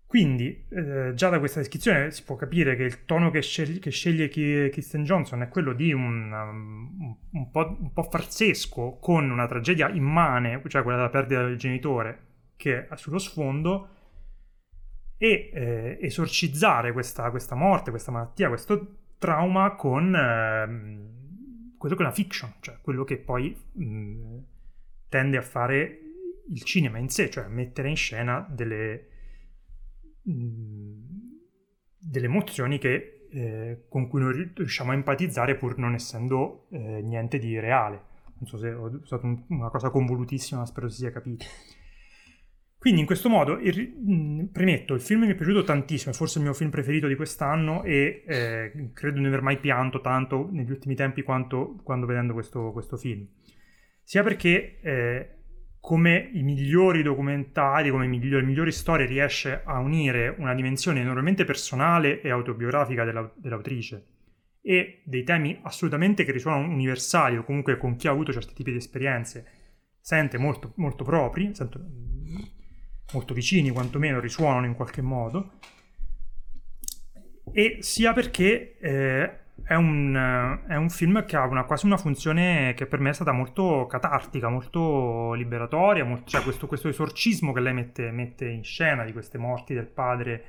Quindi eh, già da questa descrizione si può capire che il tono che sceglie, che sceglie Kristen Johnson è quello di un, um, un, po', un po' farsesco con una tragedia immane, cioè quella della perdita del genitore, che è sullo sfondo, e eh, esorcizzare questa, questa, morte, questa malattia, questo trauma con eh, quello che è la fiction, cioè quello che poi mh, tende a fare il cinema in sé, cioè mettere in scena delle, mh, delle emozioni che, eh, con cui noi riusciamo a empatizzare pur non essendo eh, niente di reale. Non so se ho usato una cosa convolutissima, spero si sia capito. Quindi in questo modo, il, premetto, il film mi è piaciuto tantissimo, è forse il mio film preferito di quest'anno e eh, credo di aver mai pianto tanto negli ultimi tempi quanto quando vedendo questo, questo film. Sia perché eh, come i migliori documentari, come migliori, migliori storie riesce a unire una dimensione enormemente personale e autobiografica della, dell'autrice e dei temi assolutamente che risuonano universali o comunque con chi ha avuto certi tipi di esperienze sente molto, molto propri, sento, molto vicini quantomeno, risuonano in qualche modo, e sia perché eh, è, un, è, un, film che ha una, quasi una funzione che per me è stata molto catartica, molto liberatoria, molto, cioè questo, questo, esorcismo che lei mette, mette, in scena di queste morti del padre,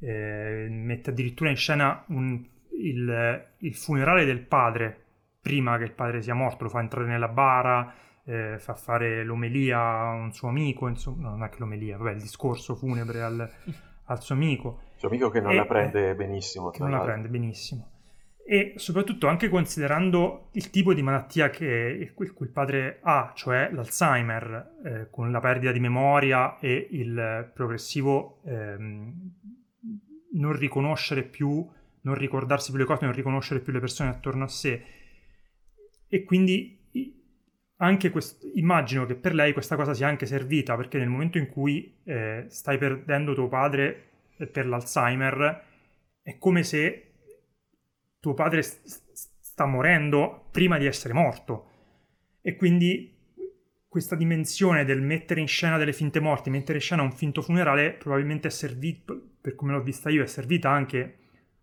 eh, mette addirittura in scena un, il, il funerale del padre prima che il padre sia morto, lo fa entrare nella bara, eh, fa fare l'omelia a un suo amico, insomma, no, non è che l'omelia, vabbè, il discorso funebre al, al suo amico. Il suo amico che non e, la prende benissimo. Che non l'altro. la prende benissimo. E soprattutto anche considerando il tipo di malattia che il, il padre ha, cioè l'Alzheimer, eh, con la perdita di memoria e il progressivo ehm, non riconoscere più, non ricordarsi più le cose, non riconoscere più le persone attorno a sé. E quindi anche quest- immagino che per lei questa cosa sia anche servita perché nel momento in cui eh, stai perdendo tuo padre eh, per l'Alzheimer è come se tuo padre st- sta morendo prima di essere morto. E quindi questa dimensione del mettere in scena delle finte morti, mettere in scena un finto funerale probabilmente è servito, per come l'ho vista io, è servita anche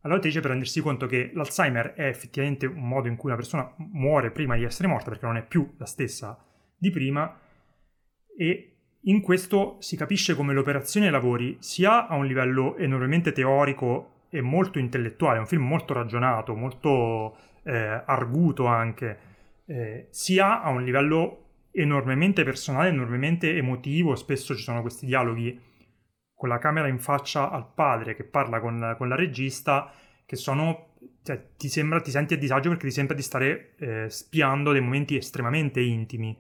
all'autrice per rendersi conto che l'Alzheimer è effettivamente un modo in cui una persona muore prima di essere morta perché non è più la stessa di prima e in questo si capisce come l'operazione lavori sia a un livello enormemente teorico e molto intellettuale, è un film molto ragionato, molto eh, arguto anche, eh, sia a un livello enormemente personale, enormemente emotivo, spesso ci sono questi dialoghi con la camera in faccia al padre che parla con, con la regista, che sono... Cioè, ti, sembra, ti senti a disagio perché ti sembra di stare eh, spiando dei momenti estremamente intimi.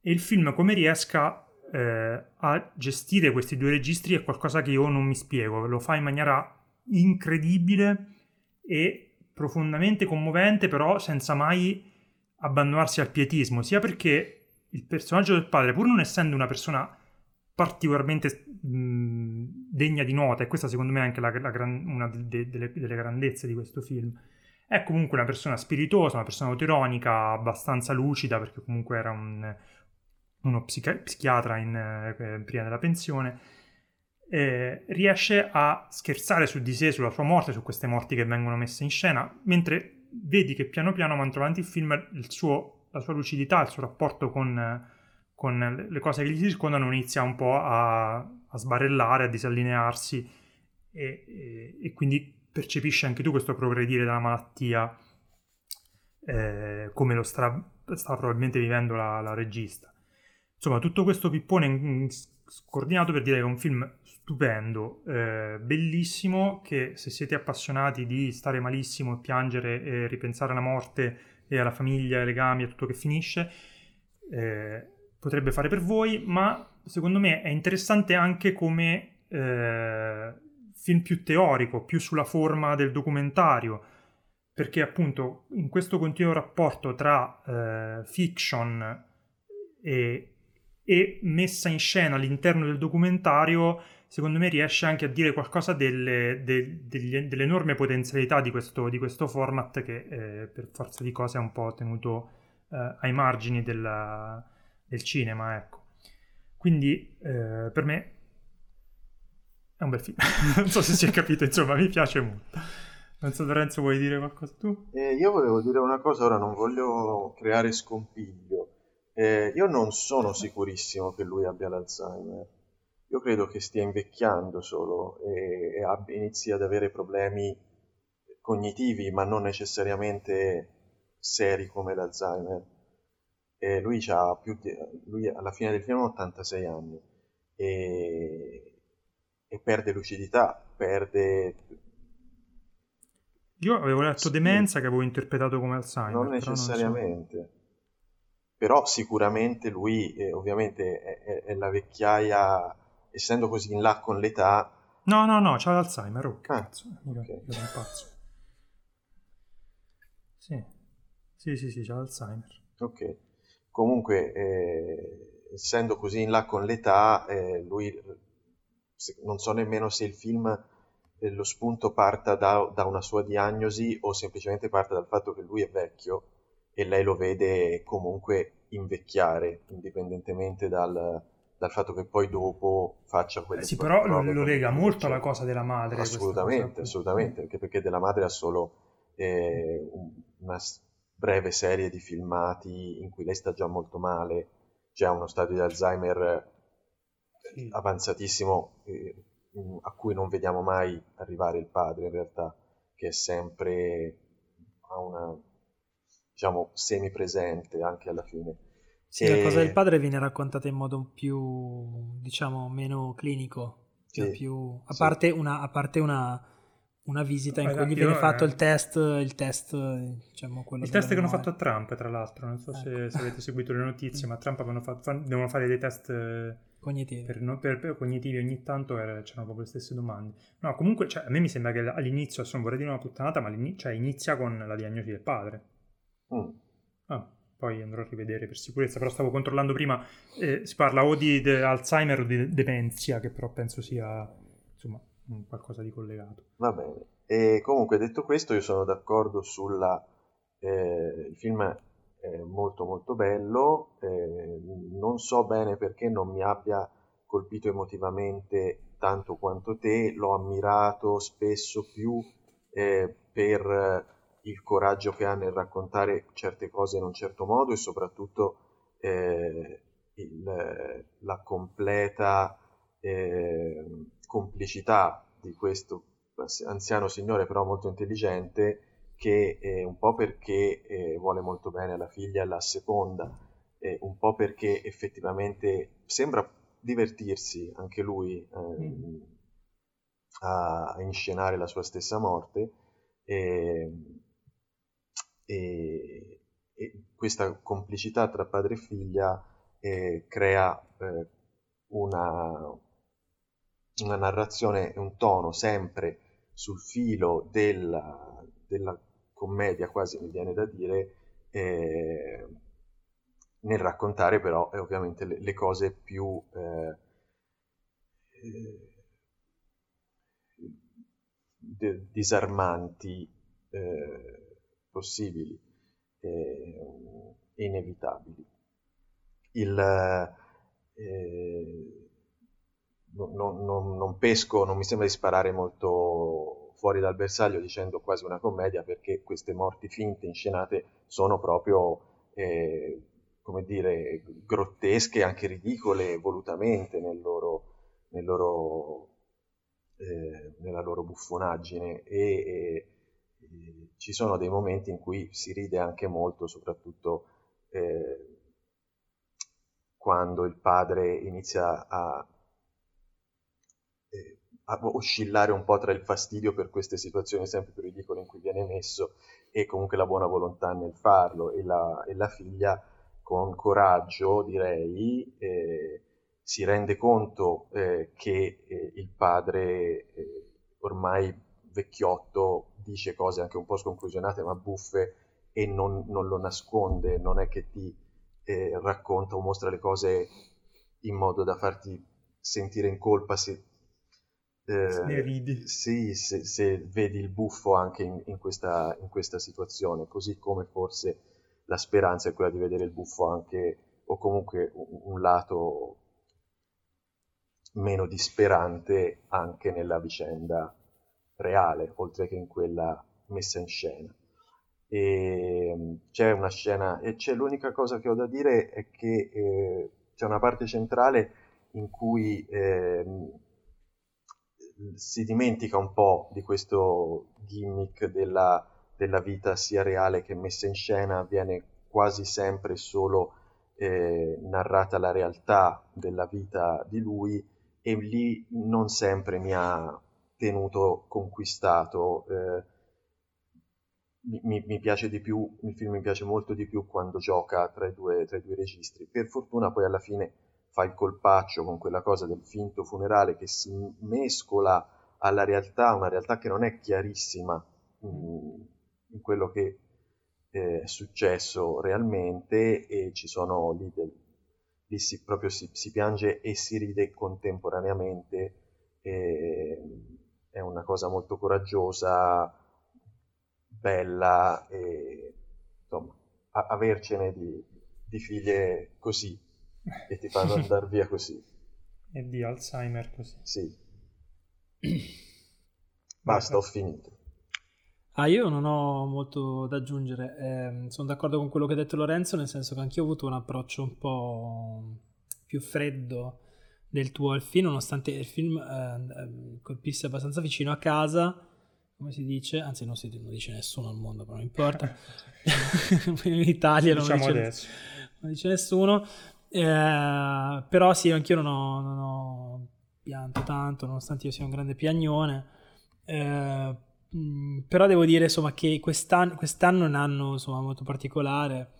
E il film, come riesca eh, a gestire questi due registri, è qualcosa che io non mi spiego. Lo fa in maniera incredibile e profondamente commovente, però senza mai abbandonarsi al pietismo, sia perché il personaggio del padre, pur non essendo una persona particolarmente mh, degna di nota, e questa secondo me è anche la, la gran, una de, delle, delle, grandezze di questo film. È comunque una persona spiritosa, una persona autoironica, abbastanza lucida, perché comunque era un, uno psichi- psichiatra in, eh, prima della pensione. Eh, riesce a scherzare su di sé, sulla sua morte, su queste morti che vengono messe in scena, mentre vedi che piano piano, man avanti il film, il suo, la sua lucidità, il suo rapporto con con le cose che gli circondano inizia un po' a, a sbarellare, a disallinearsi e, e, e, quindi percepisci anche tu questo progredire della malattia eh, come lo sta, sta, probabilmente vivendo la, la, regista. Insomma, tutto questo pippone scordinato per dire che è un film stupendo, eh, bellissimo, che se siete appassionati di stare malissimo, piangere e ripensare alla morte e alla famiglia, ai legami, a tutto che finisce, eh, potrebbe fare per voi, ma secondo me è interessante anche come eh, film più teorico, più sulla forma del documentario, perché appunto in questo continuo rapporto tra eh, fiction e, e, messa in scena all'interno del documentario, secondo me riesce anche a dire qualcosa delle, de, degli, dell'enorme potenzialità di questo, di questo format che eh, per forza di cose è un po' tenuto eh, ai margini della, del cinema, ecco. Quindi eh, per me è un bel film. non so se si è capito, insomma, mi piace molto. Non so, Lorenzo, vuoi dire qualcosa tu? Eh, io volevo dire una cosa, ora non voglio creare scompiglio. Eh, io non sono sicurissimo che lui abbia l'Alzheimer. Io credo che stia invecchiando solo e, e abbia, inizi ad avere problemi cognitivi, ma non necessariamente seri come l'Alzheimer. E lui, più di, lui alla fine del film ha 86 anni e, e perde lucidità, perde io avevo letto sì. demenza che avevo interpretato come Alzheimer. Non necessariamente. Però, non so. però sicuramente lui, eh, ovviamente, è, è, è, la vecchiaia, essendo così in là con l'età... No, no, no, c'ha l'Alzheimer, oh, ah, cazzo, io, okay. io sono pazzo. Sì, sì, sì, sì, c'ha l'Alzheimer. Ok, comunque, eh, essendo così in là con l'età, eh, lui, non so nemmeno se il film lo spunto parta da, da, una sua diagnosi o semplicemente parta dal fatto che lui è vecchio e lei lo vede comunque invecchiare, indipendentemente dal, dal fatto che poi dopo faccia quelle eh sì, però lo, lo lega molto alla cosa della madre. Assolutamente, assolutamente, anche perché della madre ha solo eh, una breve serie di filmati in cui lei sta già molto male, c'è uno stadio di Alzheimer sì. avanzatissimo. Eh, a cui non vediamo mai arrivare il padre in realtà, che è sempre a una, diciamo, semipresente anche alla fine. Sì, e... la cosa del padre viene raccontata in modo più, diciamo, meno clinico, cioè sì, più... a parte, sì. una, a parte una, una, visita in cui gli viene fatto è... il test, il test, diciamo, quello Il test che hanno fatto a Trump, tra l'altro, non so ecco. se, se, avete seguito le notizie, ma a Trump fatto, devono fare dei test Cognitivi. Per, no, per, per, cognitivi ogni tanto era, c'erano proprio le stesse domande. No, comunque, cioè, a me mi sembra che all'inizio, adesso non vorrei dire una puttanata, ma cioè, inizia con la diagnosi del padre. Mm. Ah, poi andrò a rivedere per sicurezza, però stavo controllando prima, eh, si parla o di de- Alzheimer o di demenza, che però penso sia, insomma, qualcosa di collegato. Va bene. E comunque, detto questo, io sono d'accordo sulla... Eh, il film eh, molto molto bello, eh, non so bene perché non mi abbia colpito emotivamente tanto quanto te, l'ho ammirato spesso più eh, per il coraggio che ha nel raccontare certe cose in un certo modo e soprattutto eh, il, la completa eh, complicità di questo anziano signore però molto intelligente che eh, un po' perché eh, vuole molto bene alla figlia, la seconda, eh, un po' perché effettivamente sembra divertirsi anche lui mm. a, a, inscenare la sua stessa morte e, e, e questa complicità tra padre e figlia eh, crea eh, una, una narrazione e un tono sempre sul filo della, della commedia quasi mi viene da dire, eh, nel raccontare però eh, ovviamente le, le, cose più eh, de- disarmanti eh, possibili e inevitabili. Il, eh, non, non, non pesco, non mi sembra di sparare molto fuori dal bersaglio dicendo quasi una commedia perché queste morti finte inscenate sono proprio, eh, come dire, grottesche, anche ridicole volutamente nel loro, nel loro eh, nella loro buffonaggine. E, e, e, ci sono dei momenti in cui si ride anche molto, soprattutto eh, quando il padre inizia a, eh, oscillare un po' tra il fastidio per queste situazioni sempre più ridicole in cui viene messo e comunque la buona volontà nel farlo e la, e la figlia con coraggio direi eh, si rende conto eh, che eh, il padre eh, ormai vecchiotto dice cose anche un po' sconclusionate ma buffe e non, non lo nasconde, non è che ti eh, racconta o mostra le cose in modo da farti sentire in colpa se, eh, ne ridi. Sì, se, se, vedi il buffo anche in, in, questa, in questa situazione, così come forse la speranza è quella di vedere il buffo anche, o comunque un, un lato meno disperante anche nella vicenda reale, oltre che in quella messa in scena. E c'è una scena, e c'è l'unica cosa che ho da dire è che eh, c'è una parte centrale in cui eh, si dimentica un po' di questo gimmick della, della vita sia reale che messa in scena, viene quasi sempre solo eh, narrata la realtà della vita di lui e lì non sempre mi ha tenuto conquistato. Eh, mi, mi, piace di più, il film mi piace molto di più quando gioca tra i, due, tra i due registri. Per fortuna poi alla fine fa il colpaccio con quella cosa del finto funerale che si mescola alla realtà, una realtà che non è chiarissima in, in quello che eh, è successo realmente e ci sono lì del, lì si, proprio si, si, piange e si ride contemporaneamente, è una cosa molto coraggiosa, bella e insomma, a, avercene di, di, figlie così che ti fanno andare via così. E di Alzheimer così. Sì. Basta, ho finito. Ah, io non ho molto da aggiungere, eh, sono d'accordo con quello che ha detto Lorenzo, nel senso che anch'io ho avuto un approccio un po' più freddo del tuo al film, nonostante il film eh, colpisse abbastanza vicino a casa, come si dice, anzi non si non dice nessuno al mondo, però non importa, in Italia non, diciamo dice, non, dice, nessuno, eh, però sì, anch'io non ho, non ho, pianto tanto, nonostante io sia un grande piagnone. Eh, Mm, però devo dire insomma che quest'anno, quest'anno è un anno insomma, molto particolare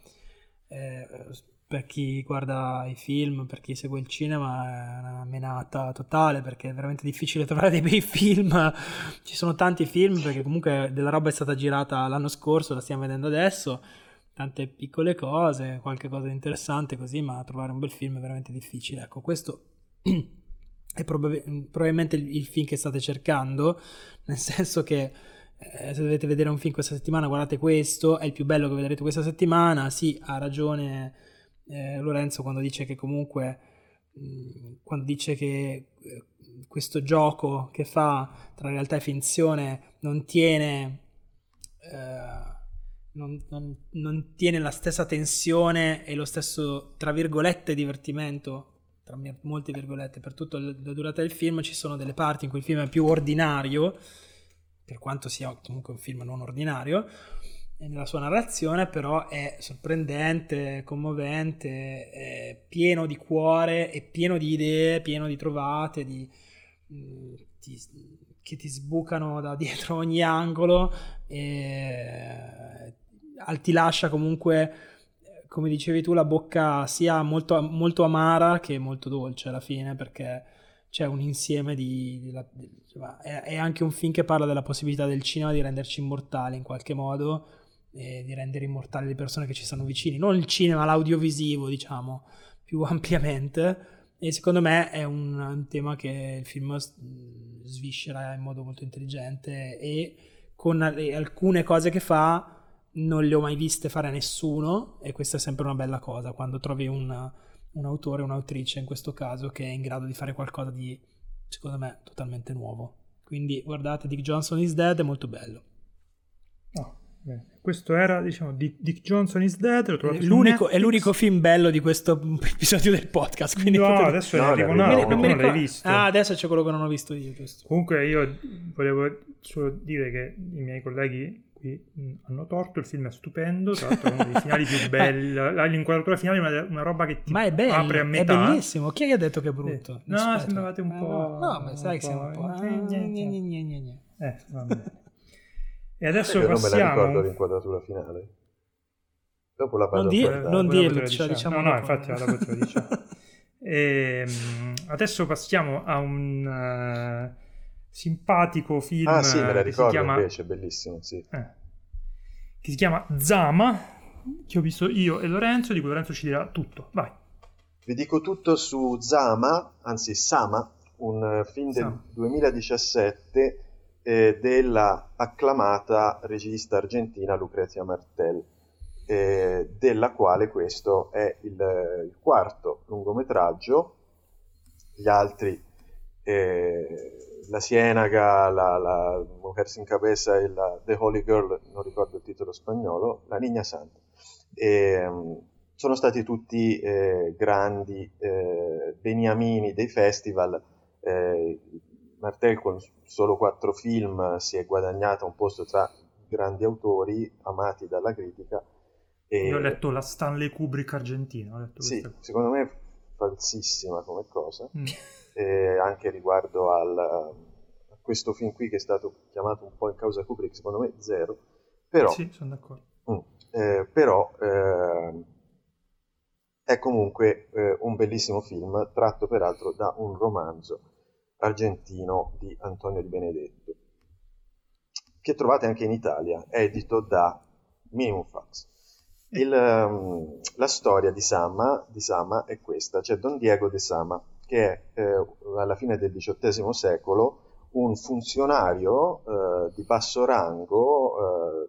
eh, per chi guarda i film, per chi segue il cinema è una menata totale perché è veramente difficile trovare dei bei film. Ci sono tanti film perché comunque della roba è stata girata l'anno scorso, la stiamo vedendo adesso, tante piccole cose, qualche cosa di interessante così, ma trovare un bel film è veramente difficile. Ecco, questo è prob- probabilmente il, il, film che state cercando, nel senso che eh, se dovete vedere un film questa settimana, guardate questo, è il più bello che vedrete questa settimana. Sì, ha ragione eh, Lorenzo quando dice che comunque, mh, mm, quando dice che eh, questo gioco che fa tra realtà e finzione non tiene... Non, non, non, tiene la stessa tensione e lo stesso, tra virgolette, divertimento tra molte virgolette, per tutta la durata del film ci sono delle parti in cui il film è più ordinario, per quanto sia comunque un film non ordinario, nella sua narrazione, però è sorprendente, commovente, è pieno di cuore, è pieno di idee, pieno di trovate, di, mm, di, che ti sbucano da dietro ogni angolo e ti lascia comunque come dicevi tu, la bocca sia molto, molto amara che molto dolce alla fine, perché c'è un insieme di... di, di insomma, è, è, anche un film che parla della possibilità del cinema di renderci immortali in qualche modo, e di rendere immortali le persone che ci stanno vicini, non il cinema, l'audiovisivo, diciamo, più ampiamente. E secondo me è un, un tema che il film sviscera in modo molto intelligente e con alcune cose che fa non le ho mai viste fare a nessuno e questa è sempre una bella cosa quando trovi un, un autore, un'autrice in questo caso che è in grado di fare qualcosa di, secondo me, totalmente nuovo. Quindi guardate, Dick Johnson is Dead è molto bello. Oh, questo era, diciamo, Dick, Dick Johnson is Dead. L'unico, è l'unico film bello di questo episodio del podcast. Quindi No, potete- adesso No, arrivo uno. tu non l'hai ricordo- visto. Ah, adesso c'è quello che non ho visto io, giusto. Comunque io volevo solo dire che i miei colleghi qui mh, hanno torto, il film è stupendo, tra l'altro è uno dei finali più belli, la- l'inquadratura finale è una, una roba che ti Ma è bello, apre a è metà. bellissimo. Chi è che ha detto che è brutto? Eh, no, Aspetta. sembravate un Eh, po'- No, ma sai che siamo un po'... eh. Eh, va bene. E adesso Io non me la passiamo... ricordo l'inquadratura finale. Dopo la Non di- non dirlo, ce la diciamo No, no, dopo. infatti dopo te lo diciamo. Ehm, adesso passiamo a un eh, simpatico film Ah sì, me la che si ricordo chiama, invece, bellissimo, sì. eh, che si chiama Zama, che ho visto io e Lorenzo, di cui Lorenzo ci dirà tutto. Vai. Vi dico tutto su Zama, anzi Sama, un eh, film del Sama. 2017 eh, della acclamata regista argentina Lucrezia Martel, eh, della quale questo è il, il quarto lungometraggio. Gli altri, eh, La Ciénaga, la, la Mujer sin Cabeza e la The Holy Girl, non ricordo il titolo spagnolo, La Niña Santa. E, mm, sono stati tutti eh, grandi eh, beniamini dei festival. Eh, Martel con solo quattro film si è guadagnata un posto tra grandi autori amati dalla critica. E, Io ho letto la Stanley Kubrick argentina. Sì, secondo me è falsissima come cosa, Mm. E anche riguardo al, a questo film qui che è stato chiamato un po' in causa Kubrick, secondo me zero, però Sì, sono d'accordo. Mm. Eh, però eh, è comunque eh, un bellissimo film tratto peraltro da un romanzo argentino di Antonio Di Benedetto che trovate anche in Italia, edito da Minimum Fax. Il, ehm, la storia di Sama, di Sama è questa, c'è Don Diego de Sama che eh, alla fine del XVIII secolo un funzionario eh, di basso rango, eh,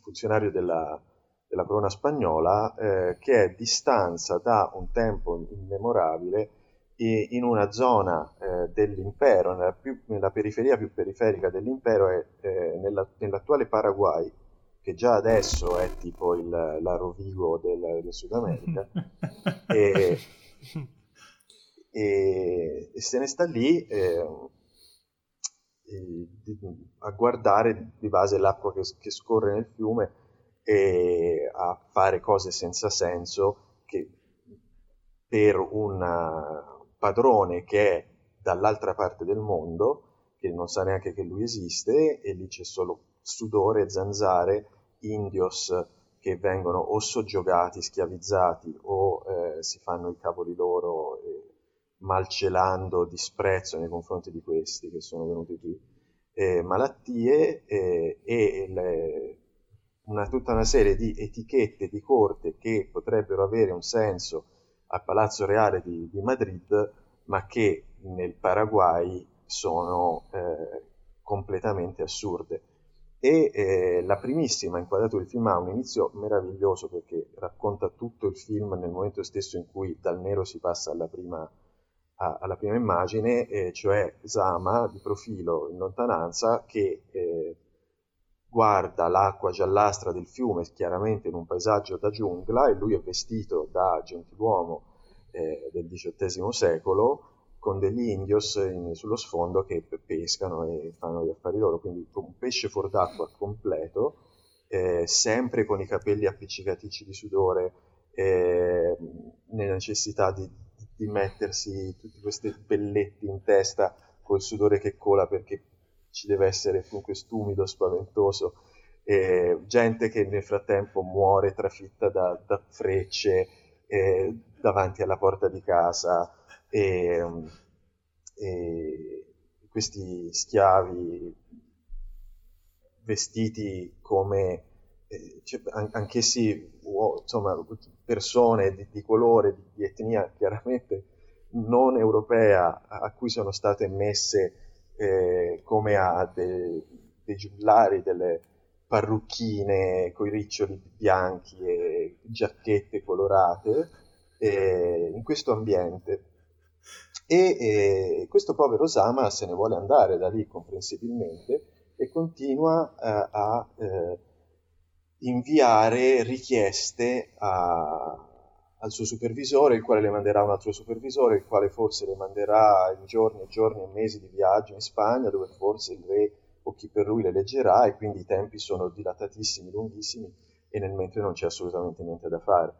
funzionario della, della corona spagnola, eh, che è di stanza da un tempo immemorabile e in una zona eh, dell'impero, nella, più- nella periferia più periferica dell'impero, è, eh, nella- nell'attuale Paraguay, che già adesso è tipo il, la Rovigo del, del Sud America, e, e- e se ne sta lì eh, a guardare di base l'acqua che, che scorre nel fiume e a fare cose senza senso che per un eh, padrone che è dall'altra parte del mondo, che non sa neanche che lui esiste, e lì c'è solo sudore, zanzare, indios che vengono o soggiogati, schiavizzati o eh, si fanno i cavoli loro malcelando disprezzo nei confronti di questi che sono venuti qui, eh, malattie eh, e le- una, tutta una serie di etichette di corte che potrebbero avere un senso al Palazzo Reale di, di Madrid, ma che nel Paraguay sono eh, completamente assurde. E eh, la primissima inquadratura del film ha un inizio meraviglioso perché racconta tutto il film nel momento stesso in cui dal nero si passa alla prima, alla prima immagine, eh, cioè Zama di profilo in lontananza che eh, guarda l'acqua giallastra del fiume chiaramente in un paesaggio da giungla e lui è vestito da gentiluomo eh, del XVIII secolo con degli indios in- sullo sfondo che pe- pescano e fanno gli affari loro, quindi un pesce fuor d'acqua completo, eh, sempre con i capelli appiccicaticci di sudore, eh, nella necessità di, di mettersi tutti questi belletti in testa col sudore che cola perché ci deve essere comunque stumido, spaventoso, eh, gente che nel frattempo muore trafitta da, da frecce eh, davanti alla porta di casa e, e questi schiavi vestiti come cioè, an- anch'essi uo- insomma persone di, di colore di, di etnia chiaramente non europea a a cui sono state messe eh, come a de- dei giullari delle parrucchine con i riccioli bianchi e giacchette colorate eh, in questo ambiente. E eh, questo povero Osama se ne vuole andare da lì comprensibilmente e continua eh, a eh, inviare richieste a, al suo supervisore, il quale le manderà un altro supervisore, il quale forse le manderà in giorni e giorni e mesi di viaggio in Spagna, dove forse il re o chi per lui le leggerà, e quindi i tempi sono dilatatissimi, lunghissimi, e nel mentre non c'è assolutamente niente da fare.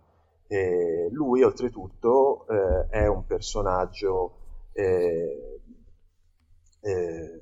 E lui, oltretutto, eh, è un personaggio eh, eh,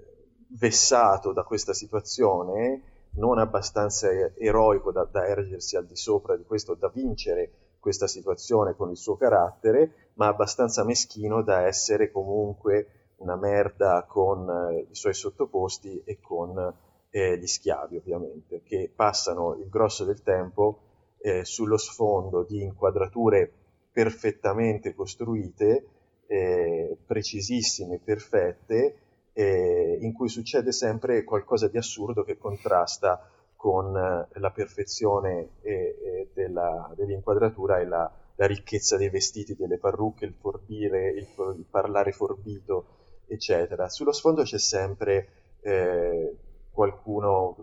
vessato da questa situazione, non abbastanza eroico da, da ergersi al di sopra di questo, da vincere questa situazione con il suo carattere, ma abbastanza meschino da essere comunque una merda con eh, i suoi sottoposti e con eh, gli schiavi, ovviamente, che passano il grosso del tempo eh, sullo sfondo di inquadrature perfettamente costruite, eh, precisissime, perfette, eh, in cui succede sempre qualcosa di assurdo che contrasta con eh, la perfezione eh, della, dell'inquadratura e la, la, ricchezza dei vestiti, delle parrucche, il forbire, il, il parlare forbito, eccetera. Sullo sfondo c'è sempre eh, qualcuno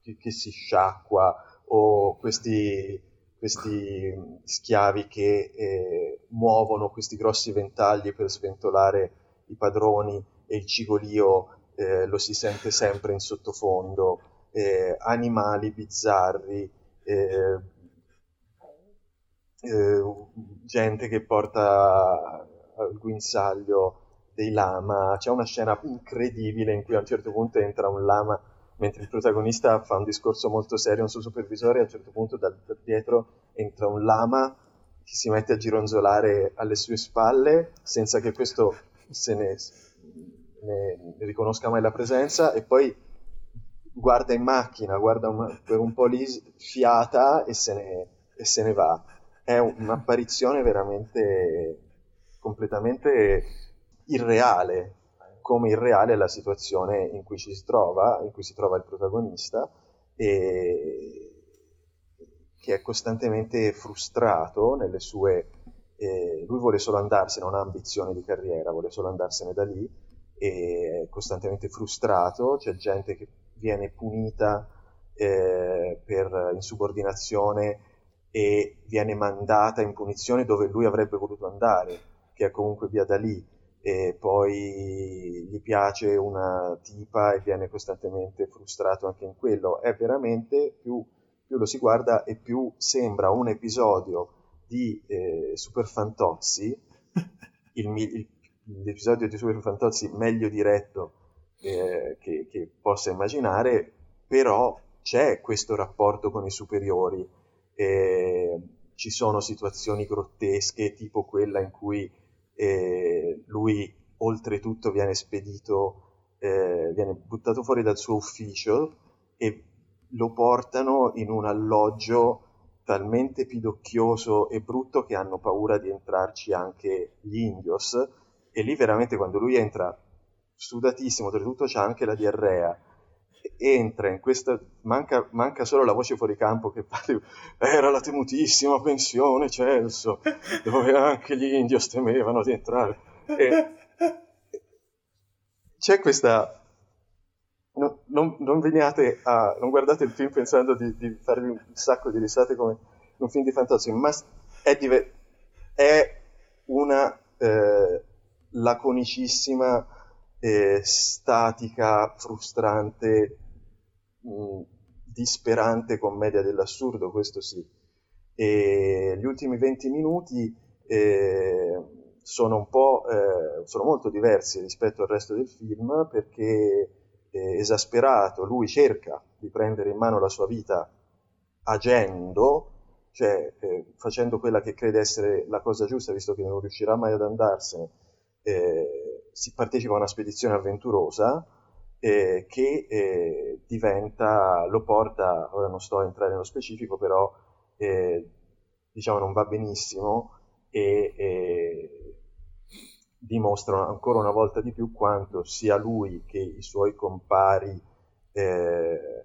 che, che, si sciacqua o questi, questi schiavi che eh, muovono questi grossi ventagli per sventolare i padroni e il cigolio eh, lo si sente sempre in sottofondo eh, animali bizzarri, eh, eh, gente che porta al guinzaglio dei lama. C'è una scena incredibile in cui a un certo punto entra un lama mentre il protagonista fa un discorso molto serio a un suo supervisore, a un certo punto da, da dietro entra un lama che si mette a gironzolare alle sue spalle senza che questo se ne, ne, ne riconosca mai la presenza e poi guarda in macchina, guarda un, per un po' lì fiata e se ne, e se ne va. È un'apparizione veramente completamente irreale, come irreale è la situazione in cui ci si trova, in cui si trova il protagonista, e che è costantemente frustrato nelle sue... Eh, lui vuole solo andarsene, non ha ambizioni di carriera, vuole solo andarsene da lì, e costantemente frustrato, c'è gente che viene punita eh, per insubordinazione e viene mandata in punizione dove lui avrebbe voluto andare, che è comunque via da lì, e poi gli piace una tipa e viene costantemente frustrato anche in quello. È veramente più, più lo si guarda e più sembra un episodio di eh, Super Fantozzi, il, il, l'episodio di Super Fantozzi meglio diretto eh, che, che, possa immaginare, però c'è questo rapporto con i superiori. Eh, ci sono situazioni grottesche, tipo quella in cui eh, lui oltretutto viene spedito, eh, viene buttato fuori dal suo ufficio e lo portano in un alloggio talmente pidocchioso e brutto che hanno paura di entrarci anche gli indios e lì veramente quando lui entra sudatissimo, oltretutto c'ha anche la diarrea, entra in questa, manca, manca solo la voce fuori campo che parla, era la temutissima pensione Celso, dove anche gli indios temevano di entrare. E c'è questa... No, non, non, veniate a... non guardate il film pensando di, di, farvi un sacco di risate come un film di fantozzi, ma è, diver- è una eh, laconicissima eh, statica, frustrante, mh, mm, disperante commedia dell'assurdo, questo sì. E gli ultimi 20 minuti eh, sono un po' eh, sono molto diversi rispetto al resto del film perché esasperato lui cerca di prendere in mano la sua vita agendo cioè eh, facendo quella che crede essere la cosa giusta visto che non riuscirà mai ad andarsene eh, si partecipa a una spedizione avventurosa eh, che eh, diventa, lo porta, ora non sto a entrare nello specifico, però eh, diciamo non va benissimo e, dimostrano ancora una volta di più quanto sia lui che i suoi compari eh,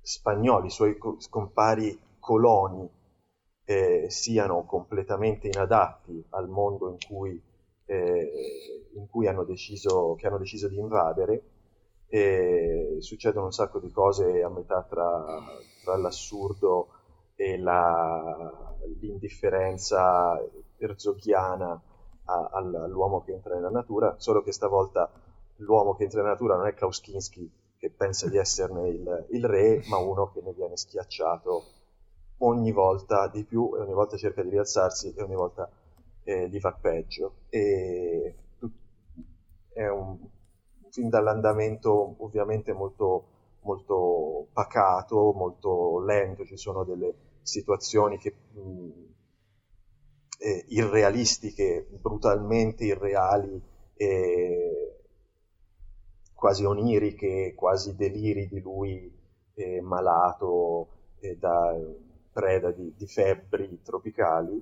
spagnoli, i suoi co- compari coloni eh, siano completamente inadatti al mondo in cui eh, in cui hanno deciso, che hanno deciso di invadere e succedono un sacco di cose a metà tra, tra l'assurdo e la, l'indifferenza erzoghiana all'uomo che entra nella natura, solo che stavolta l'uomo che entra nella natura non è Klaus Kinski che pensa di esserne il, il re, ma uno che ne viene schiacciato ogni volta di più e ogni volta cerca di rialzarsi e ogni volta eh, gli va peggio. E è un film dall'andamento ovviamente molto, molto pacato, molto lento, ci sono delle situazioni che, mh, eh, irrealistiche, brutalmente irreali, e quasi oniriche, quasi deliri di lui eh, malato eh, da preda di, di, febbri tropicali.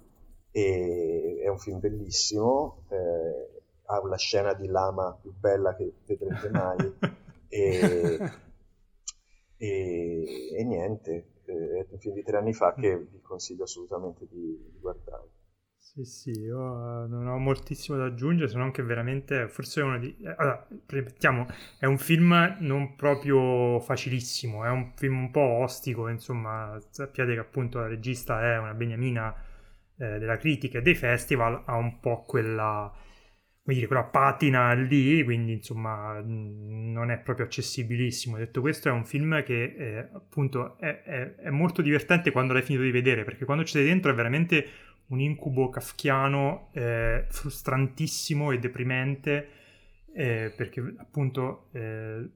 E è un film bellissimo. Eh, ha la scena di lama più bella che vedrete mai e, e, e, niente, è un film di tre anni fa che vi consiglio assolutamente di, di guardare. Sì, sì, io uh, non ho moltissimo da aggiungere, se non che veramente, forse è uno di... Eh, allora, ripetiamo, è un film non proprio facilissimo, è un film un po' ostico, insomma, sappiate che appunto la regista è una beniamina eh, della critica e dei festival, ha un po' quella dire, quella patina lì, quindi insomma non è proprio accessibilissimo. Detto questo è un film che eh, appunto è, è, è, molto divertente quando l'hai finito di vedere, perché quando ci sei dentro è veramente un incubo kafkiano eh, frustrantissimo e deprimente eh, perché appunto eh,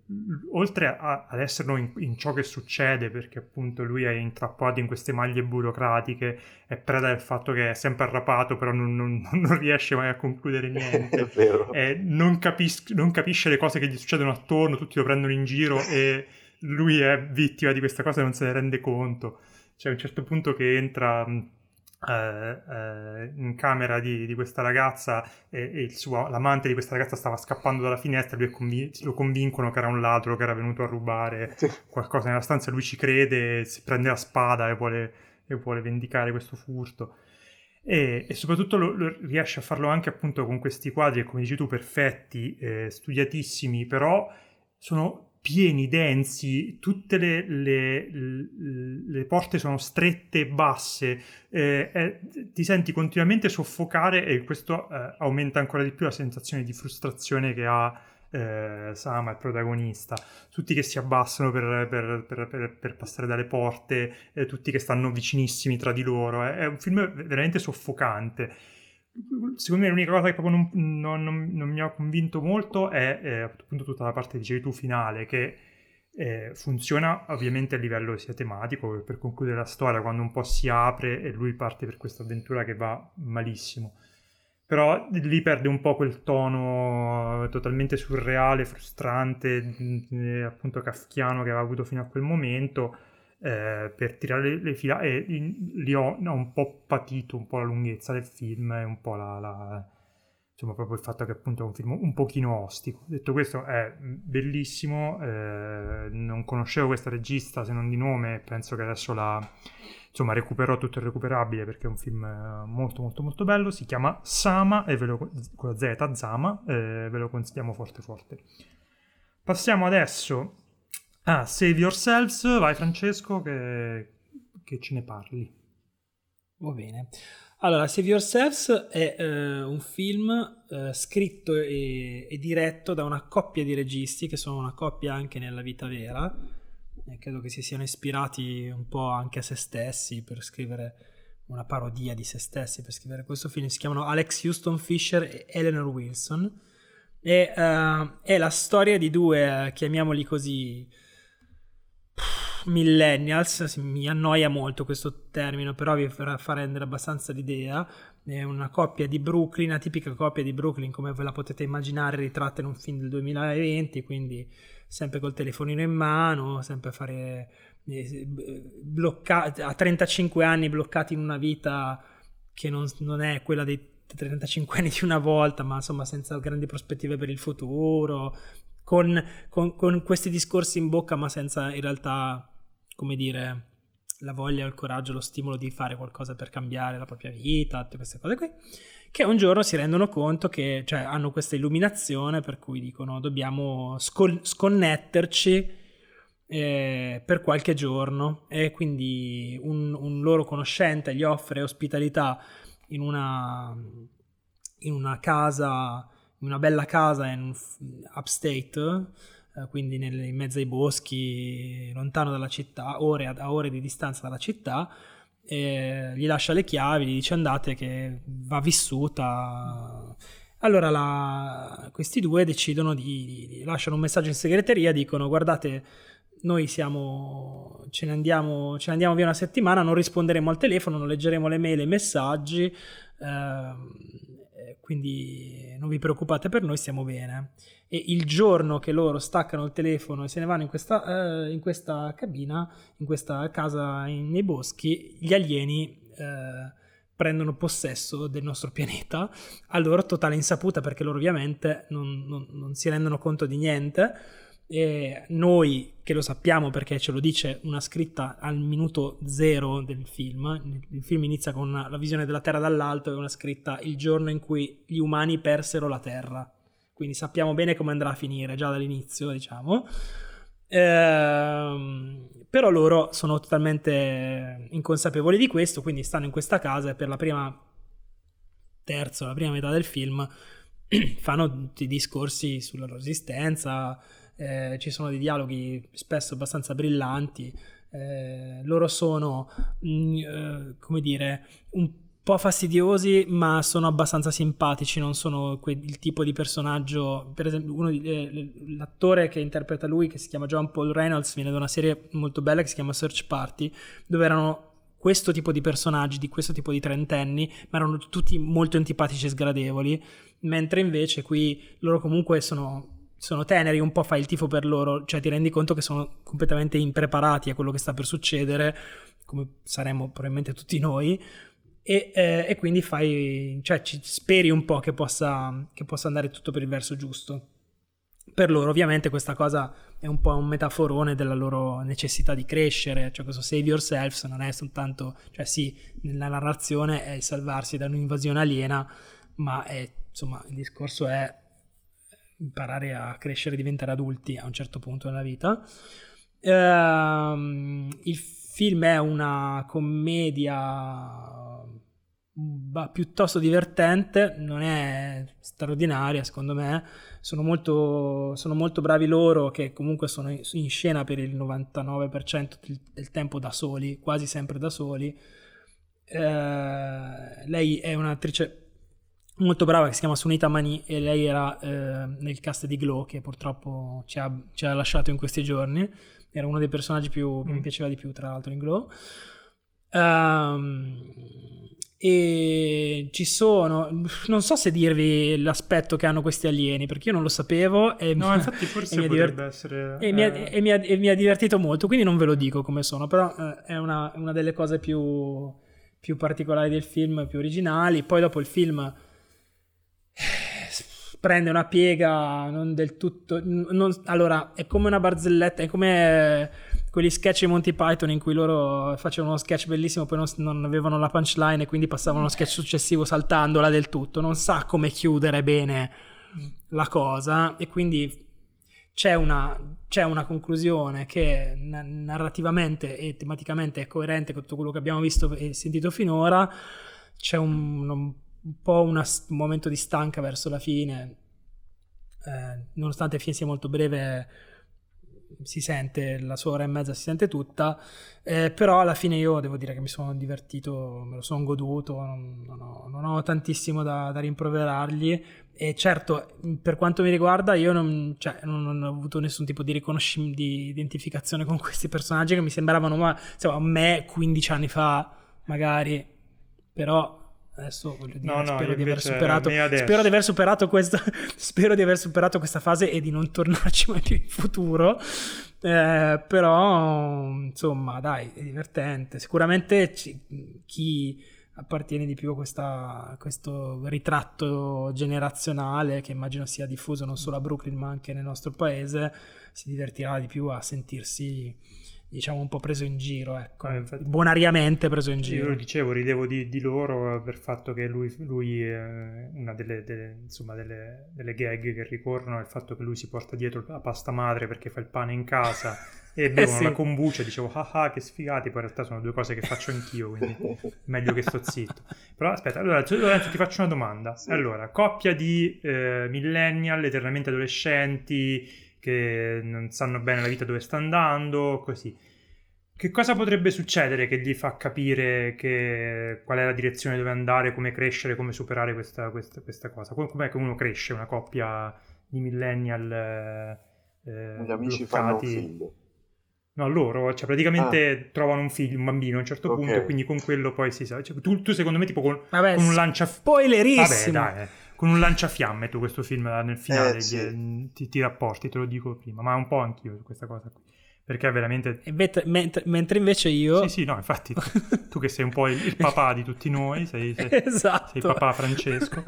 oltre a, ad essere in, in, ciò che succede perché appunto lui è intrappato in queste maglie burocratiche è preda del fatto che è sempre arrapato però non, non, non riesce mai a concludere niente. eh, non, capis- non, capisce le cose che gli succedono attorno tutti lo prendono in giro e lui è vittima di questa cosa e non se ne rende conto. C'è un certo punto che entra eh, in camera di, di questa ragazza e, e, il suo, l'amante di questa ragazza stava scappando dalla finestra, lui convin- lo convincono che era un ladro che era venuto a rubare qualcosa nella stanza, lui ci crede, si prende la spada e vuole, e vuole vendicare questo furto. E, e soprattutto lo, lo riesce a farlo anche appunto con questi quadri, come dici tu, perfetti, eh, studiatissimi, però sono pieni, densi, tutte le, le, le, porte sono strette e basse, eh, eh, ti senti continuamente soffocare e questo eh, aumenta ancora di più la sensazione di frustrazione che ha eh, Sama, il protagonista. Tutti che si abbassano per, per, per, per passare dalle porte, eh, tutti che stanno vicinissimi tra di loro. È un film veramente soffocante secondo me l'unica cosa che proprio non, non, non, non mi ha convinto molto è, è, appunto tutta la parte dicevi tu finale che eh, funziona ovviamente a livello sia tematico per concludere la storia quando un po' si apre e lui parte per questa avventura che va malissimo. Però lì perde un po' quel tono totalmente surreale, frustrante, eh, appunto kafkiano che aveva avuto fino a quel momento eh, per tirare le, fila e lì ho, ho, un po' patito un po' la lunghezza del film e un po' la, la, insomma proprio il fatto che appunto è un film un pochino ostico. Detto questo è bellissimo eh, non conoscevo questa regista se non di nome penso che adesso la insomma recuperò tutto il recuperabile perché è un film molto molto molto bello. Si chiama Sama e ve lo, con la Z Zama eh, ve lo consigliamo forte forte. Passiamo adesso Ah, Save Yourselves, vai Francesco che, che ce ne parli. Va bene. Allora, Save Yourselves è eh, un film eh, scritto e, e, diretto da una coppia di registi che sono una coppia anche nella vita vera. E credo che si siano ispirati un po' anche a se stessi per scrivere una parodia di se stessi per scrivere questo film. Si chiamano Alex Houston Fisher e Eleanor Wilson. E uh, è la storia di due, uh, chiamiamoli così, millennials, mi annoia molto questo termine, però vi farà rendere abbastanza l'idea. È una coppia di Brooklyn, una tipica coppia di Brooklyn come ve la potete immaginare ritratta in un film del 2020, quindi sempre col telefonino in mano, sempre fare eh, bloccati a 35 anni bloccati in una vita che non, non è quella dei 35 anni di una volta, ma insomma senza grandi prospettive per il futuro, con, con, con, questi discorsi in bocca, ma senza in realtà come dire, la voglia, il coraggio, lo stimolo di fare qualcosa per cambiare la propria vita, tutte queste cose qui, che un giorno si rendono conto che cioè, hanno questa illuminazione per cui dicono dobbiamo scon- sconnetterci eh, per qualche giorno. E quindi un, un, loro conoscente gli offre ospitalità in una, in una casa, in una bella casa in upstate quindi nel, in mezzo ai boschi, lontano dalla città, ore, a ore di distanza dalla città, gli lascia le chiavi, gli dice andate che va vissuta. Allora la, questi due decidono di, di, lasciano un messaggio in segreteria, dicono guardate noi siamo, ce ne, andiamo, ce ne andiamo via una settimana, non risponderemo al telefono, non leggeremo le mail i messaggi, quindi non vi preoccupate per noi, stiamo bene e il giorno che loro staccano il telefono e se ne vanno in questa, eh, in questa cabina, in questa casa in, nei boschi, gli alieni eh, prendono possesso del nostro pianeta a loro totale insaputa perché loro ovviamente non, non, non si rendono conto di niente. E noi che lo sappiamo perché ce lo dice una scritta al minuto zero del film, il film inizia con la visione della Terra dall'alto e una scritta il giorno in cui gli umani persero la Terra quindi sappiamo bene come andrà a finire già dall'inizio, diciamo. Ehm, però loro sono totalmente inconsapevoli di questo, quindi stanno in questa casa e per la prima terzo, la prima metà del film fanno tutti i discorsi sulla loro esistenza, eh, ci sono dei dialoghi spesso abbastanza brillanti. Eh, loro sono, mh, mm, eh, come dire, un po' fastidiosi, ma sono abbastanza simpatici, non sono que- il tipo di personaggio. Per esempio, uno eh, l'attore che interpreta lui, che si chiama John Paul Reynolds, viene da una serie molto bella che si chiama Search Party, dove erano questo tipo di personaggi, di questo tipo di trentenni, ma erano tutti molto antipatici e sgradevoli, mentre invece qui loro comunque sono, sono teneri, un po' fai il tifo per loro, cioè ti rendi conto che sono completamente impreparati a quello che sta per succedere, come saremmo probabilmente tutti noi, e, eh, e quindi fai, cioè, ci speri un po' che possa, che possa andare tutto per il verso giusto. Per loro ovviamente questa cosa è un po' un metaforone della loro necessità di crescere, cioè questo save yourself non è soltanto, cioè sì, nella narrazione è il salvarsi da un'invasione aliena, ma è, insomma il discorso è imparare a crescere e diventare adulti a un certo punto nella vita. Ehm, il film è una commedia piuttosto divertente, non è straordinaria secondo me, sono molto, sono molto bravi loro che comunque sono in scena per il 99% del tempo da soli, quasi sempre da soli. Eh, lei è un'attrice molto brava che si chiama Sunita Mani e lei era eh, nel cast di Glow che purtroppo ci ha, ci ha, lasciato in questi giorni, era uno dei personaggi più, che mi mm. piaceva di più tra l'altro in Glow. Um, e ci sono, non so se dirvi l'aspetto che hanno questi alieni, perché io non lo sapevo. E no, infatti forse potrebbe divert... essere... E, eh... mi ha, e, mi ha, e, mi ha, divertito molto, quindi non ve lo dico come sono, però eh, è una, una, delle cose più, più, particolari del film, più originali. Poi dopo il film eh, prende una piega non del tutto... Non, allora, è come una barzelletta, è come quegli sketch di Monty Python in cui loro facevano uno sketch bellissimo, poi non, non avevano la punchline e quindi passavano allo sketch successivo saltandola del tutto. Non sa come chiudere bene la cosa e quindi c'è una, c'è una conclusione che narrativamente e tematicamente è coerente con tutto quello che abbiamo visto e sentito finora. C'è un, un po' una, un momento di stanca verso la fine, eh, nonostante film sia molto breve si sente, la sua ora e mezza si sente tutta, eh, però alla fine io devo dire che mi sono divertito, me lo sono goduto, non, non, ho, non ho, tantissimo da, da, rimproverargli. E certo per quanto mi riguarda io non, cioè, non ho avuto nessun tipo di riconoscimento, di identificazione con questi personaggi che mi sembravano ma, insomma, a me 15 anni fa magari, però Adesso voglio dire, no, no, spero, di aver superato, spero di aver superato questa spero di aver superato questa fase e di non tornarci mai più in futuro. Eh, però, insomma, dai, è divertente. Sicuramente ci, chi appartiene di più a, questa, a, questo ritratto generazionale che immagino sia diffuso non solo a Brooklyn ma anche nel nostro paese si divertirà di più a sentirsi diciamo un po' preso in giro, ecco. Eh, infatti- Bonariamente preso in Io giro. lo dicevo, ridevo di, di loro per il fatto che lui, lui eh, una delle, delle- insomma, delle, delle gag che ricorrono è il fatto che lui si porta dietro la pasta madre perché fa il pane in casa e bevono sì. la kombucha dicevo ah ah che sfigati, poi in realtà sono due cose che faccio anch'io, quindi meglio che sto zitto. Però aspetta, allora Lorenzo, ti faccio una domanda. Sì. Allora, coppia di eh, millennial, eternamente adolescenti, che non sanno bene la vita dove sta andando, così. Che cosa potrebbe succedere che gli fa capire che, qual è la direzione dove andare, come crescere, come superare questa, questa, questa cosa? Com- Com'è che uno cresce, una coppia di millennial eh, Gli amici fanno un bloccati? figlio. No, loro, cioè praticamente trovano un figlio, un bambino a un certo Ok. punto, e quindi con quello poi si sa. Cioè, tu, tu secondo me tipo con, Vabbè, con un lancia... Vabbè, spoilerissimo. dai, eh. Con un lanciafiamme tu questo film nel finale Eh, sì. gli- ti, ti rapporti, te lo dico prima, ma un po' anch'io su questa cosa qui. Perché è veramente... E vet- mentre, invece io... Sì, sì, no, infatti tu, tu che sei un po' il, il papà di tutti noi, sei, sei, esatto. sei papà Francesco.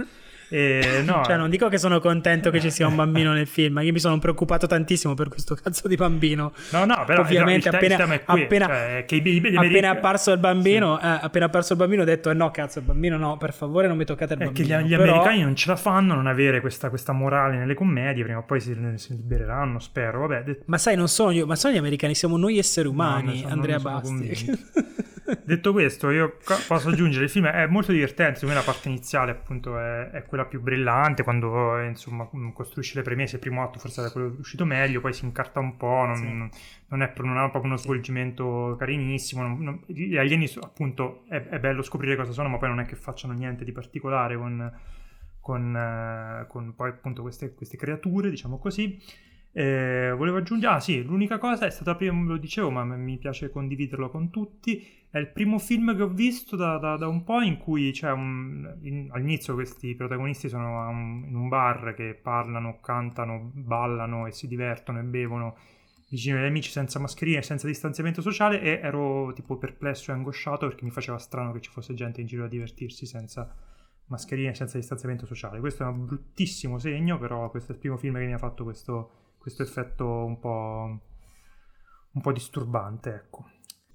E, no, Cioè, non dico che sono contento che ci sia un bambino nel film, io mi sono preoccupato tantissimo per questo cazzo di bambino. no, no, però Ovviamente, il, te- appena- il qui, appena- cioè, che i, i- i- Appena apparso il bambino, eh, appena apparso il bambino, ho detto: eh, No, cazzo, il bambino no, per favore, non mi toccate il È che bambino. gli, gli Però- americani non ce la fanno non avere questa, questa morale nelle commedie, prima o poi si, si libereranno, spero. Vabbè, det- Ma sai, non sono io, ma sono gli americani, siamo noi esseri umani, sono- Andrea Basti. detto questo, io posso aggiungere, il film è molto divertente, secondo me la parte iniziale appunto è, è quella più brillante, quando insomma mm, costruisce le premesse, il primo atto forse era quello uscito meglio, poi si incarta un po', non, Sì. non- è, non ha proprio uno svolgimento carinissimo, non- gli alieni appunto è, è bello scoprire cosa sono, ma poi non è che facciano niente di particolare con, con, eh, con poi appunto queste, queste creature, diciamo così. Eh, volevo aggiungere, ah sì, l'unica cosa è stata prima, lo dicevo, ma mi piace condividerlo con tutti. È il primo film che ho visto da, da- da un po' in cui c'è un. in- all'inizio questi protagonisti sono un- in un bar che parlano, cantano, ballano e si divertono e bevono vicino agli amici senza mascherine, senza distanziamento sociale e ero tipo perplesso e angosciato perché mi faceva strano che ci fosse gente in giro a divertirsi senza mascherine, senza distanziamento sociale. Questo è un bruttissimo segno, però questo è il primo film che mi ha fatto questo, questo effetto un po', un po' disturbante, ecco.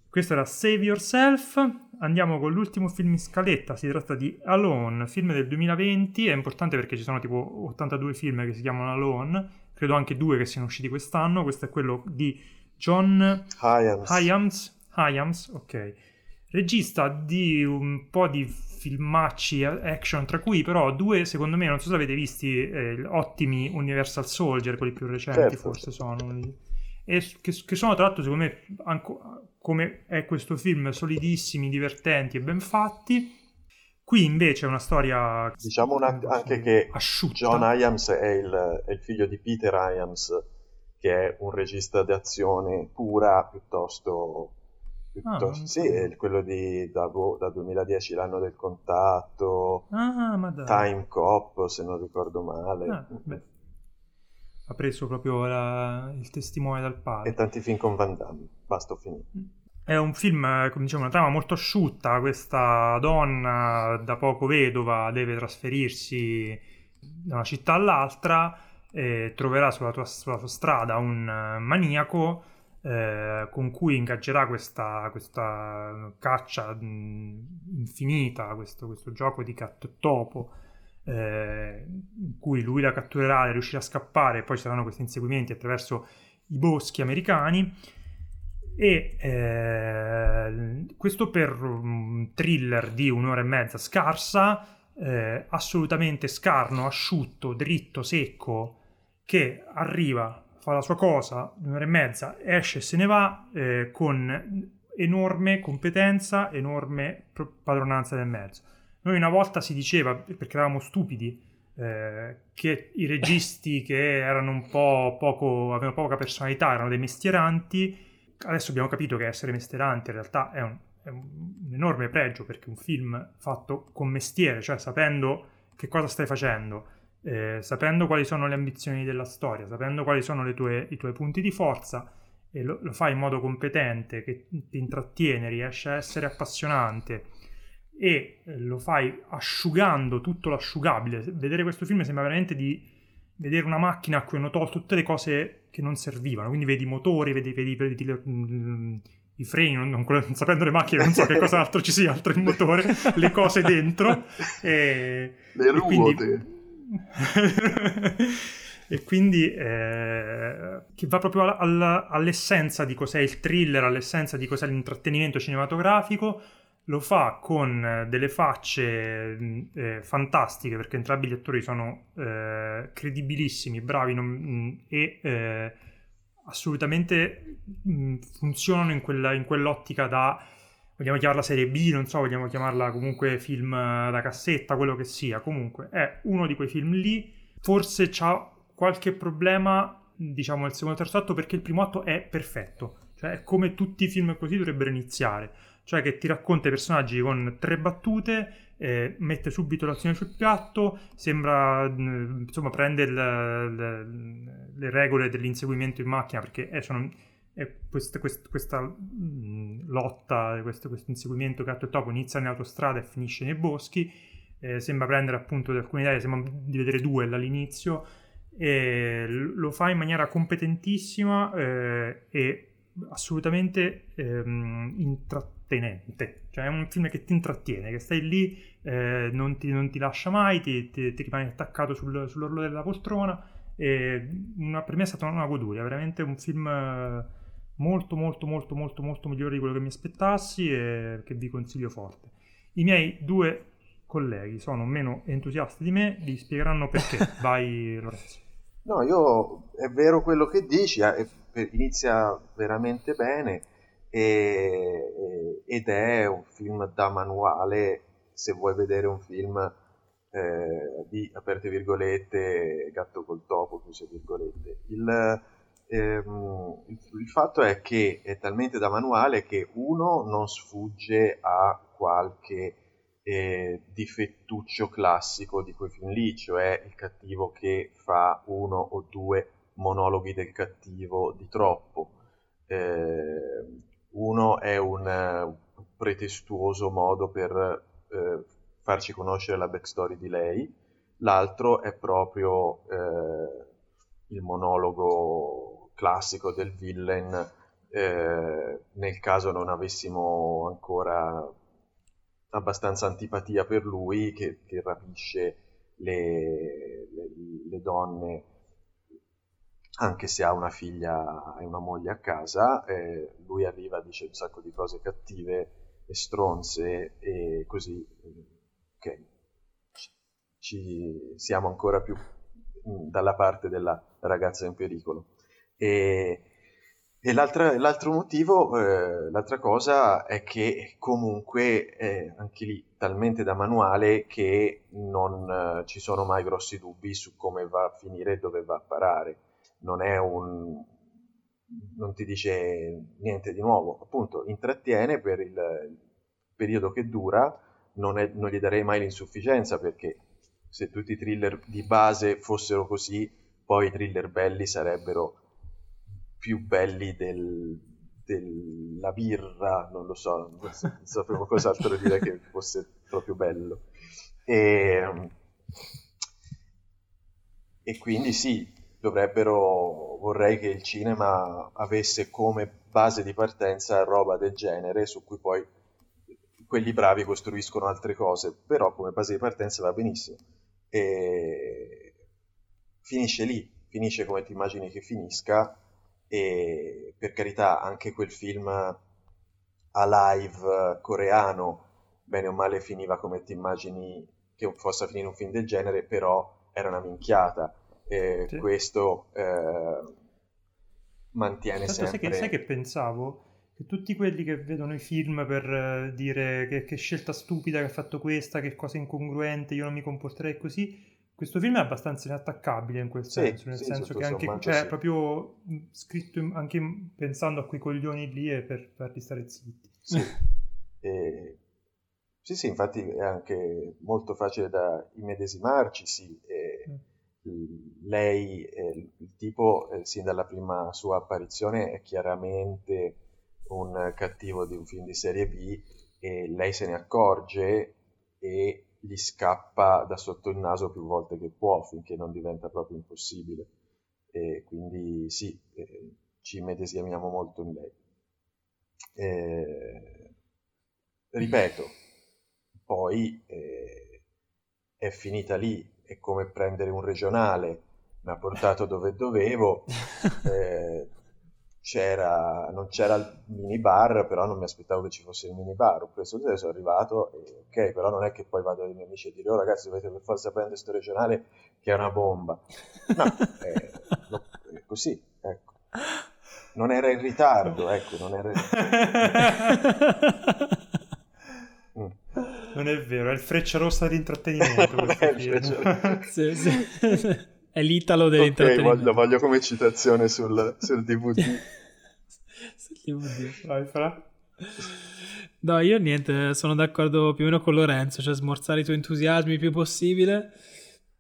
Questo era Save Yourself. Andiamo con l'ultimo film in scaletta. Si tratta di Alone, film del 2020. È importante perché ci sono tipo 82 film che si chiamano Alone. Credo anche due che siano usciti quest'anno. Questo è quello di John Hyams. Hyams. Hyams, ok. Regista di un po' di filmacci action, tra cui però due, secondo me, non so se l'avete visti, eh, ottimi Universal Soldier, quelli più recenti Certo. forse sono. E che, che sono tra l'altro, secondo me, anco- come è questo film, solidissimi, divertenti e ben fatti. Qui invece è una storia Diciamo un att- anche che asciutta. John Hyams è il, è il figlio di Peter Hyams, che è un regista d'azione pura piuttosto... piuttosto- non sì, è quello di da, boh, da 2010 l'anno del contatto, Ah. Time Cop se non ricordo male, Ah. Ha preso proprio la- il testimone dal padre. e tanti film con Van Damme. Basta, ho finito. È un film, eh, come dicevo, una trama molto asciutta. Questa donna, da poco vedova, deve trasferirsi da una città all'altra e troverà sulla, tua- sulla sua strada un eh, maniaco eh, con cui ingaggerà questa, questa caccia infinita, questo, questo gioco di e topo. eh, in cui lui la catturerà e riuscirà a scappare, e poi ci saranno questi inseguimenti attraverso i boschi americani. E eh, questo per un thriller di un'ora e mezza scarsa, eh, assolutamente scarno, asciutto, dritto, secco, che arriva, fa la sua cosa, un'ora e mezza, esce e se ne va eh, con enorme competenza, enorme padronanza del mezzo. Noi una volta si diceva, perché eravamo stupidi, eh, che i registi che erano un po' poco, avevano poca personalità, erano dei mestieranti. Adesso abbiamo capito che essere mestieranti in realtà è un, è un enorme pregio perché un film fatto con mestiere, cioè sapendo che cosa stai facendo, eh, sapendo quali sono le ambizioni della storia, sapendo quali sono le tue- i tuoi punti di forza e lo, lo fai in modo competente, che ti intrattiene, riesce a essere appassionante e eh, lo fai asciugando tutto l'asciugabile. Vedere questo film sembra veramente di, vedere una macchina a cui hanno tolto tutte le cose che non servivano, quindi vedi i motori, vedi, vedi, vedi, vedi mm, i freni, non, non, non, sapendo le macchine non so che cos'altro ci sia altro il motore, le cose dentro e, le ruote. E quindi, eh, che va proprio all, all, all'essenza di cos'è il thriller, all'essenza di cos'è l'intrattenimento cinematografico, lo fa con eh, delle facce mm, eh, fantastiche perché entrambi gli attori sono eh, credibilissimi, bravi non, mm, e eh, assolutamente mm, funzionano in, quella, in, quell'ottica da vogliamo chiamarla serie B, non so, vogliamo chiamarla comunque film da cassetta, quello che sia. Comunque è uno di quei film lì. Forse c'ha qualche problema, diciamo, nel secondo e terzo atto perché il primo atto è perfetto. Cioè, è come tutti i film così dovrebbero iniziare cioè che ti racconta i personaggi con tre battute, eh, mette subito l'azione sul piatto, sembra, mm, insomma, prende le, le, le, regole dell'inseguimento in macchina perché eh, sono, è questa, questa, questa mh, lotta, questo, questo, inseguimento gatto e topo inizia nell'autostrada e finisce nei boschi, eh, sembra prendere appunto alcune idee, sembra di vedere due all'inizio, e lo fa in maniera competentissima eh, e assolutamente ehm, intrattenente. Intrattenente, cioè è un film che ti intrattiene, che stai lì, eh, non, ti, non, ti, lascia mai, ti, ti, ti rimani attaccato sul, sull'orlo della poltrona. E una, per me è stata una goduria, veramente un film molto molto molto molto molto migliore di quello che mi aspettassi e che vi consiglio forte. I miei due colleghi sono meno entusiasti di me, vi spiegheranno perché. Vai Lorenzo. No, io è vero quello che dici, eh, inizia veramente bene e, ed è un film da manuale se vuoi vedere un film eh, di aperte virgolette gatto col topo chiuse virgolette il, ehm, il, il, fatto è che è talmente da manuale che uno non sfugge a qualche eh, difettuccio classico di quei film lì cioè il cattivo che fa uno o due monologhi del cattivo di troppo. Eh, uno è un pretestuoso modo per uh, farci conoscere la backstory di lei, l'altro è proprio uh, il monologo classico del villain nel caso non avessimo ancora abbastanza antipatia per lui che, che rapisce le, le, le donne anche se ha una figlia e una moglie a casa, eh, lui arriva, dice un sacco di cose cattive e stronze e così, ok, ci, siamo ancora più mm, dalla parte della ragazza in pericolo. E, e l'altro motivo, eh, l'altra cosa è che comunque è anche lì talmente da manuale che non eh, ci sono mai grossi dubbi su come va a finire e dove va a parare. Non è un non ti dice niente di nuovo, appunto intrattiene per il periodo che dura, non, è, non gli darei mai l'insufficienza perché se tutti i thriller di base fossero così, poi i thriller belli sarebbero più belli del, della birra, non lo so, non sapevo cos'altro dire che fosse proprio bello. E, e quindi sì, dovrebbero, vorrei che il cinema avesse come base di partenza roba del genere su cui poi quelli bravi costruiscono altre cose, però come base di partenza va benissimo. E finisce lì, finisce come ti immagini che finisca e per carità anche quel film a live coreano, bene o male finiva come ti immagini che possa finire un film del genere, però era una minchiata e sì. questo eh, mantiene Tanto sempre... Sai che, sai che pensavo? Che tutti quelli che vedono i film per uh, dire che, che, scelta stupida che ha fatto questa, che cosa incongruente, io non mi comporterei così, questo film è abbastanza inattaccabile in quel senso, sì, nel sì, senso che anche, cioè, sì. proprio scritto in, anche pensando a quei coglioni lì e per farli stare zitti. Sì. e... sì, sì, infatti è anche molto facile da immedesimarci, sì. E... Mm lei, eh, il tipo, eh, sin dalla prima sua apparizione, è chiaramente un cattivo di un film di serie B e lei se ne accorge e gli scappa da sotto il naso più volte che può finché non diventa proprio impossibile. E quindi sì, eh, ci medesimiamo molto in lei. Eh, ripeto, poi eh, è finita lì, è come prendere un regionale, mi ha portato dove dovevo, eh, c'era, non c'era il minibar, però non mi aspettavo che ci fosse il minibar, ho preso il sono arrivato e ok, però non è che poi vado ai miei amici e dire oh ragazzi dovete per forza prendere questo regionale che è una bomba. No, è, è così, ecco. Non era in ritardo, ecco, non era in ritardo. mm. Non è vero, è il freccia rossa di intrattenimento. sì, sì. è l'italo dell'intrattenimento. Ok, voglio, voglio come citazione sul, sul DVD. sul DVD. Vai, fra. No, io niente, sono d'accordo più o meno con Lorenzo, cioè smorzare i tuoi entusiasmi il più possibile.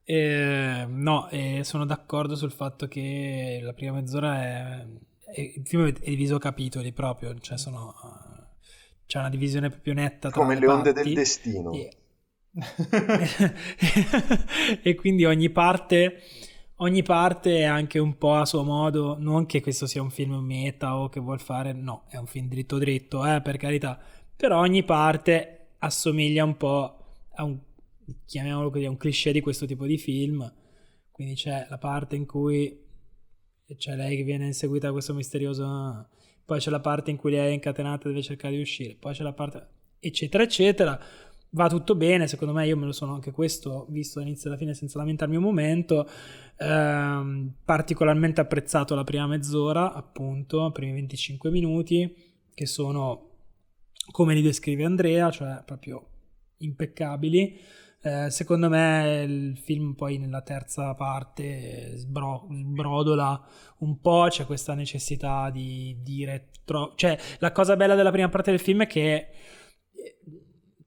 E, no, e sono d'accordo sul fatto che la prima mezz'ora è, è il film è diviso a capitoli proprio, cioè sono c'è una divisione più netta tra come le, le onde del destino. E, e quindi ogni parte ogni parte è anche un po' a suo modo, non che questo sia un film meta o che vuol fare, no, è un film dritto dritto, eh, per carità, però ogni parte assomiglia un po' a un, chiamiamolo così, a un cliché di questo tipo di film, quindi c'è la parte in cui c'è lei che viene inseguita da questo misterioso, poi c'è la parte in cui lei è incatenata e deve cercare di uscire, poi c'è la parte eccetera eccetera va tutto bene, secondo me io me lo sono anche questo visto dall'inizio alla fine senza lamentarmi un momento, ehm, particolarmente apprezzato la prima mezz'ora, appunto, i primi 25 minuti, che sono come li descrive Andrea, cioè proprio impeccabili. Eh, secondo me il film poi nella terza parte sbro- sbrodola un po', c'è questa necessità di dire... Tro- cioè la cosa bella della prima parte del film è che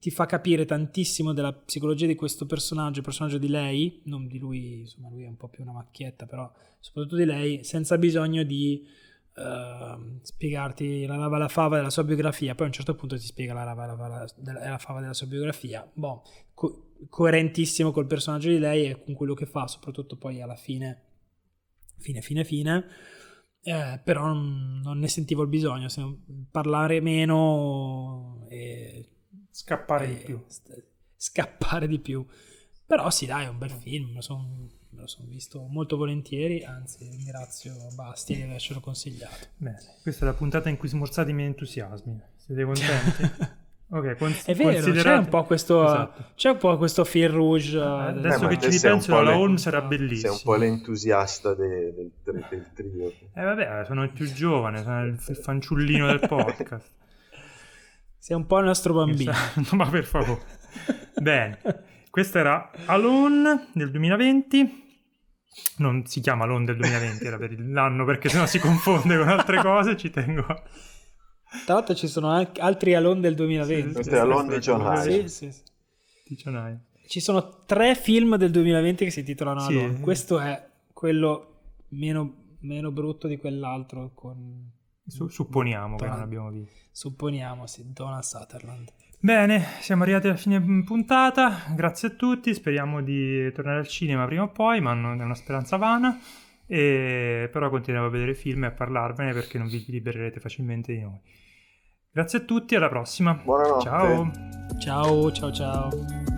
ti fa capire tantissimo della psicologia di questo personaggio, il personaggio di lei, non di lui, insomma lui è un po' più una macchietta, però soprattutto di lei, senza bisogno di uh, spiegarti la lava la fava della sua biografia, poi a un certo punto ti spiega la lava e la, fava della, la fava della sua biografia, boh, co- coerentissimo col personaggio di lei e con quello che fa, soprattutto poi alla fine, fine, fine, fine. Eh, però non, non, ne sentivo il bisogno, parlare meno e Scappare di più. Scappare di più. Però sì, dai, è un bel film, me lo sono son visto molto volentieri, anzi ringrazio Basti di avercelo consigliato. Bene, questa è la puntata in cui smorzate i miei entusiasmi. Siete contenti? Ok, cons- è vero, considerate... c'è un po' questo, esatto. c'è un po' questo fil rouge. Eh, adesso eh, che ci ripenso, la Holmes era bellissima. Sei un po' l'entusiasta de- del, del, trio. Eh vabbè, sono il più giovane, sono il fanciullino del podcast. Sei un po' il nostro bambino. Esatto, ma per favore. Bene, questo era Alone del 2020. Non si chiama Alone del 2020, era per l'anno perché sennò si confonde con altre cose. Ci tengo. Tra l'altro ci sono anche altri Alone del 2020. questo è Alone di John Hine. Sì, sì, Di John Hine. Ci sono tre film del 2020 che si titolano sì. Alone. Questo è quello meno, meno brutto di quell'altro con su- supponiamo Don- che non abbiamo visto. Supponiamo, sì, Donald Sutherland. Bene, siamo arrivati alla fine puntata. Grazie a tutti. Speriamo di tornare al cinema prima o poi, ma non è una speranza vana. E... Però continuiamo a vedere film e a parlarvene perché non vi libererete facilmente di noi. Grazie a tutti, alla prossima. Buonanotte. Ciao. Ciao, ciao, ciao.